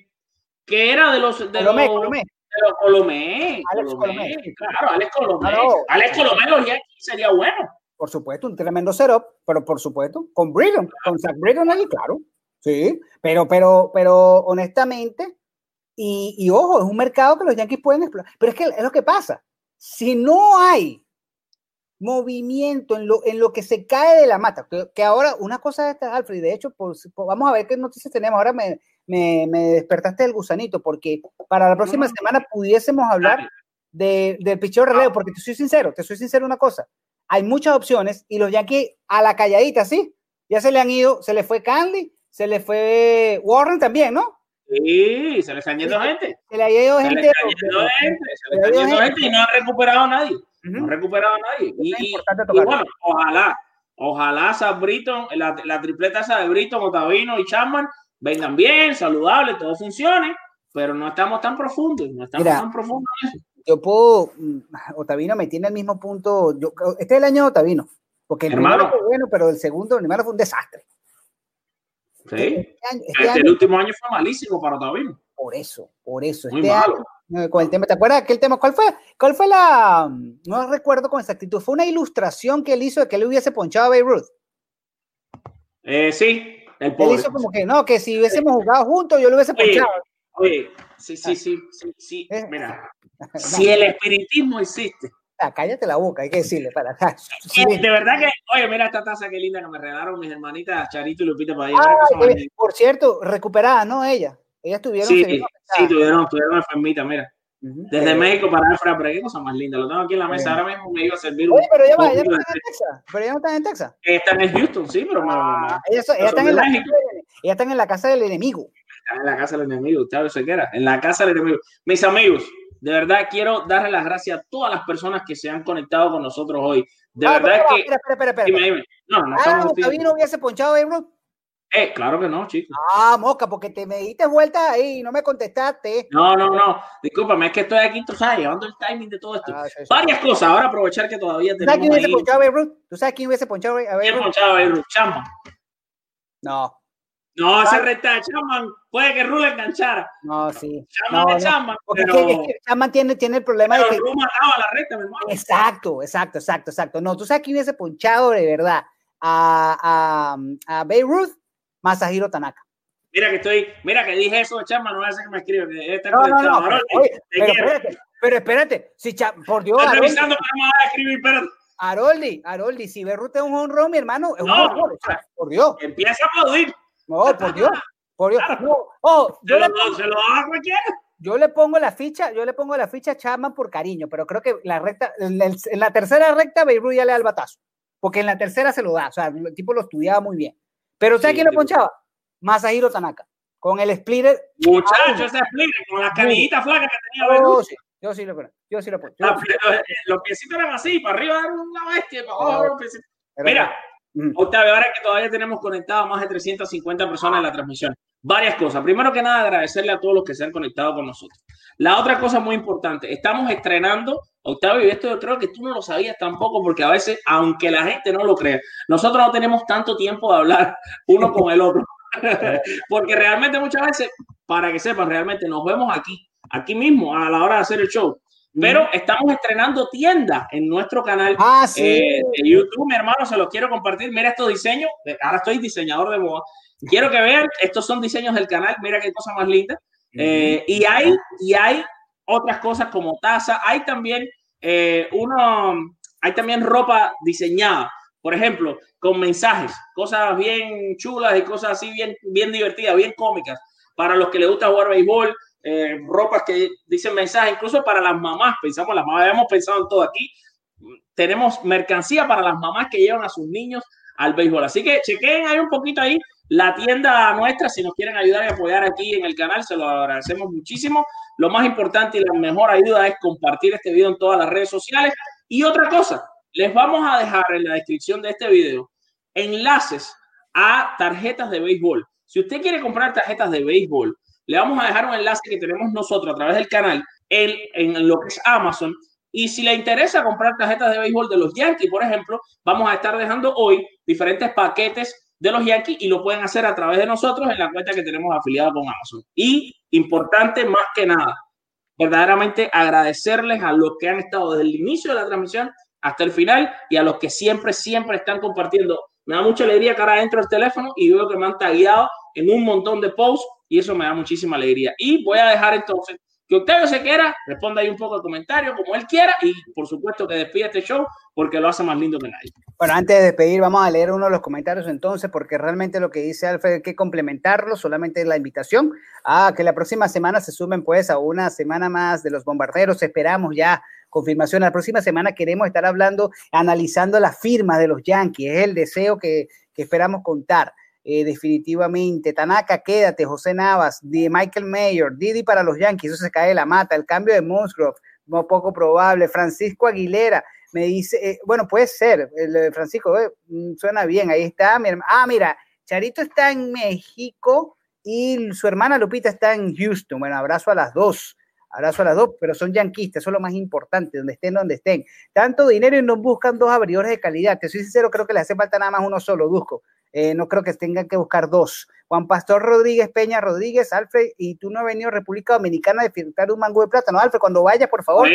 que era de los de Colomé, los, Colomé. de los Colomé, Alex Colomé, Colomé. claro, Alex Colomé. Alex Colomé los Yankees sería bueno. Por supuesto, un tremendo setup, pero por supuesto, con Britton, con Zach Britton ahí, claro. Sí, pero, pero, pero honestamente, y, y ojo, es un mercado que los Yankees pueden explorar. Pero es que es lo que pasa. Si no hay movimiento en lo, en lo que se cae de la mata, que, que ahora una cosa de esta, Alfred, de hecho, pues, pues, vamos a ver qué noticias tenemos. Ahora me, me, me despertaste del gusanito, porque para la próxima No. semana pudiésemos hablar de, del picheo relevo, porque te soy sincero, te soy sincero una cosa. Hay muchas opciones y los Yankees a la calladita, sí. Ya se le han ido, se le fue Canley, se le fue Warren también, ¿no? Sí, se le están yendo gente. Se le ha ido Se le gente. yendo gente, se le están yendo gente y no han recuperado a nadie. No recuperado a nadie. Y, bueno, ojalá, ojalá Sam Britton, la, la tripleta esa de Britton, Otavino y Chapman vengan bien, saludables, todo funcione, pero no estamos tan profundos, no estamos Mira, tan profundos en eso. Yo puedo, mm, Otavino me tiene el mismo punto. Yo, este es el año de Otavino, porque el Hermano. primero fue bueno, pero el segundo, el primero fue un desastre. Sí. Este año, este Este, año- el último año fue malísimo para Otavino. por eso, por eso. Muy Este malo. año, con el tema, ¿te acuerdas de aquel tema? ¿Cuál fue? ¿Cuál fue la? No recuerdo con exactitud. Fue una ilustración que él hizo de que él hubiese ponchado a Beirut. Eh, sí, el Él pobre. hizo como que no, que si hubiésemos jugado juntos, yo lo hubiese ponchado. Oye, sí, sí, sí, sí, sí. Eh. Mira, si el espiritismo existe, Ah, cállate la boca, hay que decirle. Para, sí. *laughs* Eh, De verdad que, oye, mira esta taza que linda que me regalaron mis hermanitas Charito y Lupita para Ah, llevar. eh, por cierto, recuperada, ¿no? Ella. Ellas tuvieron. Sí, sí, tuvieron, tuvieron enfermita, mira. Desde Eh, México para Efra, pero qué cosa más linda. Lo tengo aquí en la mesa. Ahora mismo me iba a servir un. Oye, pero ya va, un ella no están en Texas. Pero ella no están en Texas. Están en Houston, sí, pero Ah, ellas soy están de en la, México. casa del- ellas están en la casa del enemigo. están en la casa del enemigo. ¿Sabes qué era? En la casa del enemigo. Mis amigos, de verdad quiero darle las gracias a todas las personas que se han conectado con nosotros hoy. De Ah, verdad pero, que. Espera, espera, espera. espera. Dime, dime. No, no Ah, estamos. Octavino hubiese ponchado a Beirut. Eh, claro que no, chicos. Ah, moca, porque te me diste vuelta ahí y no me contestaste. No, no, no. Discúlpame, es que estoy aquí, tú sabes, llevando el timing de todo esto. Ah, sí, sí. Varias cosas. Ahora aprovechar que todavía ¿Tú sabes quién tenemos hubiese ahí. ponchado a Beirut? ¿Tú sabes quién hubiese ponchado a ¿Quién Beirut? ponchaba ahí, Ruth? Chapman. No, No, esa Ah. recta de Chapman puede que Rule enganchara. no, sí. Chapman No, es no. Porque pero, es que, Chapman tiene, tiene el problema de pero que. Rule mataba la recta, mi hermano. Exacto, exacto, exacto, exacto. No, tú sabes quién hubiese ponchado de verdad a, a, a Beirut, Masahiro Tanaka. Mira que estoy, mira que dije eso de Chapman, no hacer que me escriba. que debe estar No, no, no. Oye, pero espérate, pero espérate. Si Cha- por Dios, Estoy revisando que no me vas a escribir, pero Haroldi, Haroldi, si Beirut es un home run, mi hermano, es un No. home run. o sea, por Dios, empieza a aplaudir. no, por Dios, por Dios. No, oh, Se yo, lo, le, se lo a cualquiera. yo le pongo la ficha, yo le pongo la ficha a Chapman por cariño, pero creo que la recta, en, el- en la tercera recta, Beirut ya le da el batazo, porque en la tercera se lo da, o sea, el tipo lo estudiaba muy bien. Pero ¿sabes Sí, quién lo ponchaba? Masahiro Tanaka, con el splitter. Muchacho, ese split con las canillitas flacas que tenía. Oh, sí, yo sí lo pongo, yo sí lo pongo. yo sí. los, los piecitos eran así, para arriba era una bestia, para abajo Mira, Mm. Octavio, ahora que todavía tenemos conectado a más de 350 personas en la transmisión, varias cosas. Primero que nada, agradecerle a todos los que se han conectado con nosotros. La otra cosa muy importante, estamos estrenando, Octavio, y esto yo creo que tú no lo sabías tampoco, porque a veces, aunque la gente no lo crea, nosotros no tenemos tanto tiempo de hablar *laughs* uno con el otro. *laughs* porque realmente muchas veces, para que sepan, realmente nos vemos aquí, aquí mismo, a la hora de hacer el show. Pero estamos estrenando tienda en nuestro canal Ah, sí. eh, de YouTube, mi hermano, se los quiero compartir. Mira estos diseños. Ahora estoy diseñador de moda. Quiero que vean, estos son diseños del canal. Mira qué cosa más linda. Eh, y hay y hay otras cosas como taza. Hay también eh, uno, hay también ropa diseñada. Por ejemplo, con mensajes, cosas bien chulas y cosas así bien, bien divertidas, bien cómicas. Para los que les gusta jugar béisbol, eh, ropas que dicen mensajes, incluso para las mamás. Pensamos, las mamás, habíamos pensado en todo aquí tenemos mercancía para las mamás que llevan a sus niños al béisbol. Así que chequen ahí un poquito ahí la tienda nuestra. Si nos quieren ayudar y apoyar aquí en el canal, se lo agradecemos muchísimo. Lo más importante y la mejor ayuda es compartir este video en todas las redes sociales. Y otra cosa, les vamos a dejar en la descripción de este video enlaces a tarjetas de béisbol. Si usted quiere comprar tarjetas de béisbol, le vamos a dejar un enlace que tenemos nosotros a través del canal en, en lo que es Amazon. Y si le interesa comprar tarjetas de béisbol de los Yankees, por ejemplo, vamos a estar dejando hoy diferentes paquetes de los Yankees y lo pueden hacer a través de nosotros en la cuenta que tenemos afiliada con Amazon. Y importante más que nada, verdaderamente agradecerles a los que han estado desde el inicio de la transmisión hasta el final y a los que siempre, siempre están compartiendo. Me da mucha alegría que ahora entro al teléfono y veo que me han tagueado en un montón de posts y eso me da muchísima alegría. Y voy a dejar entonces que Octavio se quiera, responda ahí un poco al comentario como él quiera y por supuesto que despide este show porque lo hace más lindo que nadie. Bueno, antes de despedir, vamos a leer uno de los comentarios entonces, porque realmente lo que dice Alfred hay que complementarlo, solamente la invitación a que la próxima semana se sumen pues a una semana más de los bombarderos. Esperamos ya confirmación. La próxima semana queremos estar hablando, analizando la firma de los Yankees, es el deseo que, que esperamos contar. Eh, definitivamente. Tanaka, quédate. José Navas, de Michael Mayer, Didi para los Yankees, eso se cae de la mata. El cambio de Musgrove, no poco probable. Francisco Aguilera, me dice, eh, bueno, puede ser, el, Francisco, eh, mm, suena bien, ahí está. Mi ah, mira, Charito está en México y su hermana Lupita está en Houston. Bueno, abrazo a las dos. Abrazo a las dos, pero son yanquistas, eso es lo más importante, donde estén, donde estén. Tanto dinero y no buscan dos abridores de calidad. Te soy sincero, creo que le hace falta nada más uno solo, Dusko. Eh, no creo que tengan que buscar dos. Juan Pastor Rodríguez, Peña Rodríguez, Alfred, y tú no has venido a República Dominicana a disfrutar un mango de plátano. Alfred, cuando vayas, por favor,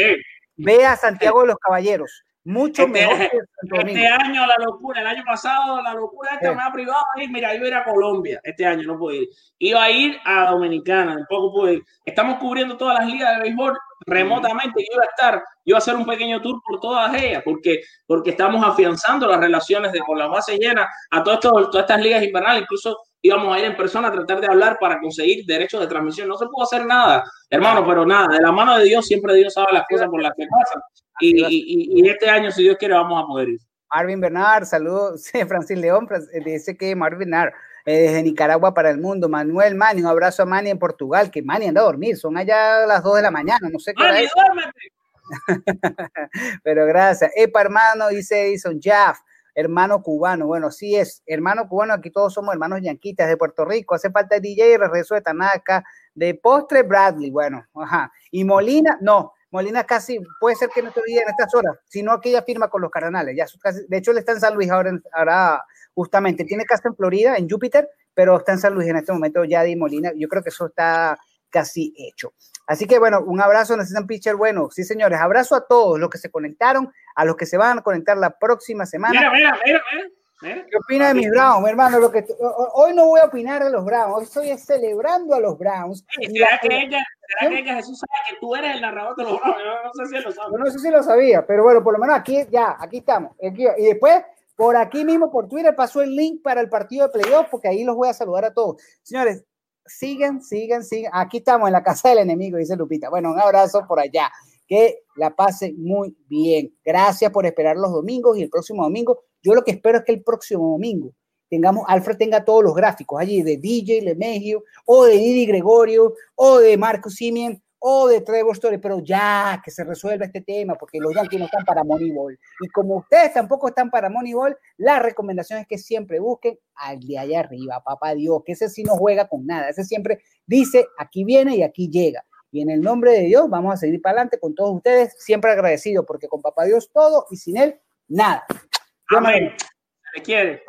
ve a Santiago de los Caballeros. Mucho este, mejor. *laughs* este año la locura, el año pasado la locura esta me ha privado ir, mira, iba a ir a Colombia, este año no puedo ir. Iba a ir a Dominicana, tampoco pude ir. Estamos cubriendo todas las ligas de béisbol remotamente, yo iba a estar, yo iba a hacer un pequeño tour por todas ellas, porque, porque estamos afianzando las relaciones de, con las bases llenas a todas estas ligas invernales, incluso íbamos a ir en persona a tratar de hablar para conseguir derechos de transmisión. No se pudo hacer nada, hermano, pero nada, de la mano de Dios siempre Dios sabe las cosas por las que pasan. Y, y, y este año, si Dios quiere, vamos a poder ir. Marvin Bernard, saludos, *laughs* Francis León, dice que Marvin Bernard, eh, desde Nicaragua para el mundo, Manuel Mani, un abrazo a Mani en Portugal, que Mani anda a dormir, son allá las 2 de la mañana, no sé qué Mani, duérmete. *laughs* Pero gracias. Epa, hermano, dice Edison Jaff, hermano cubano. Bueno, sí es, hermano cubano, aquí todos somos hermanos yanquitas de Puerto Rico. Hace falta DJ, regreso de Tanaka, de postre Bradley, bueno, ajá. Y Molina, no, Molina casi puede ser que no día en estas horas, sino que ella firma con los Cardenales. Ya de hecho, él está en San Luis ahora, ahora justamente. Tiene casa en Florida, en Júpiter, pero está en San Luis en este momento ya de Molina. Yo creo que eso está casi hecho. Así que bueno, un abrazo, necesitan pitcher bueno. Sí, señores, abrazo a todos los que se conectaron, a los que se van a conectar la próxima semana. Mira, mira, mira, mira. ¿Qué opina de mis Browns, mi hermano? Lo que hoy no voy a opinar de los Browns, hoy estoy celebrando a los Browns. ¿Será, que ella, ¿Será que ella, Jesús, sabe que tú eres el narrador de los Browns? No, sé si lo sabe. no sé si lo sabía, pero bueno, por lo menos aquí, ya, aquí estamos. y después, por aquí mismo, por Twitter, pasó el link para el partido de playoff, porque ahí los voy a saludar a todos. Señores, sigan, sigan, sigan. Aquí estamos en la casa del enemigo, dice Lupita. Bueno, un abrazo por allá. Que la pase muy bien. Gracias por esperar los domingos y el próximo domingo yo lo que espero es que el próximo domingo tengamos, Alfred tenga todos los gráficos allí de DJ Lemegio, o de Didi Gregorio, o de Marcus Simien, o de Trevor Story, pero ya que se resuelva este tema, porque los Yankees no están para Moneyball. Y como ustedes tampoco están para Moneyball, la recomendación es que siempre busquen al de allá arriba, papá Dios, que ese sí no juega con nada, ese siempre dice, aquí viene y aquí llega. Y en el nombre de Dios vamos a seguir para adelante con todos ustedes, siempre agradecido, porque con papá Dios todo y sin él nada. Amén. Se le quiere.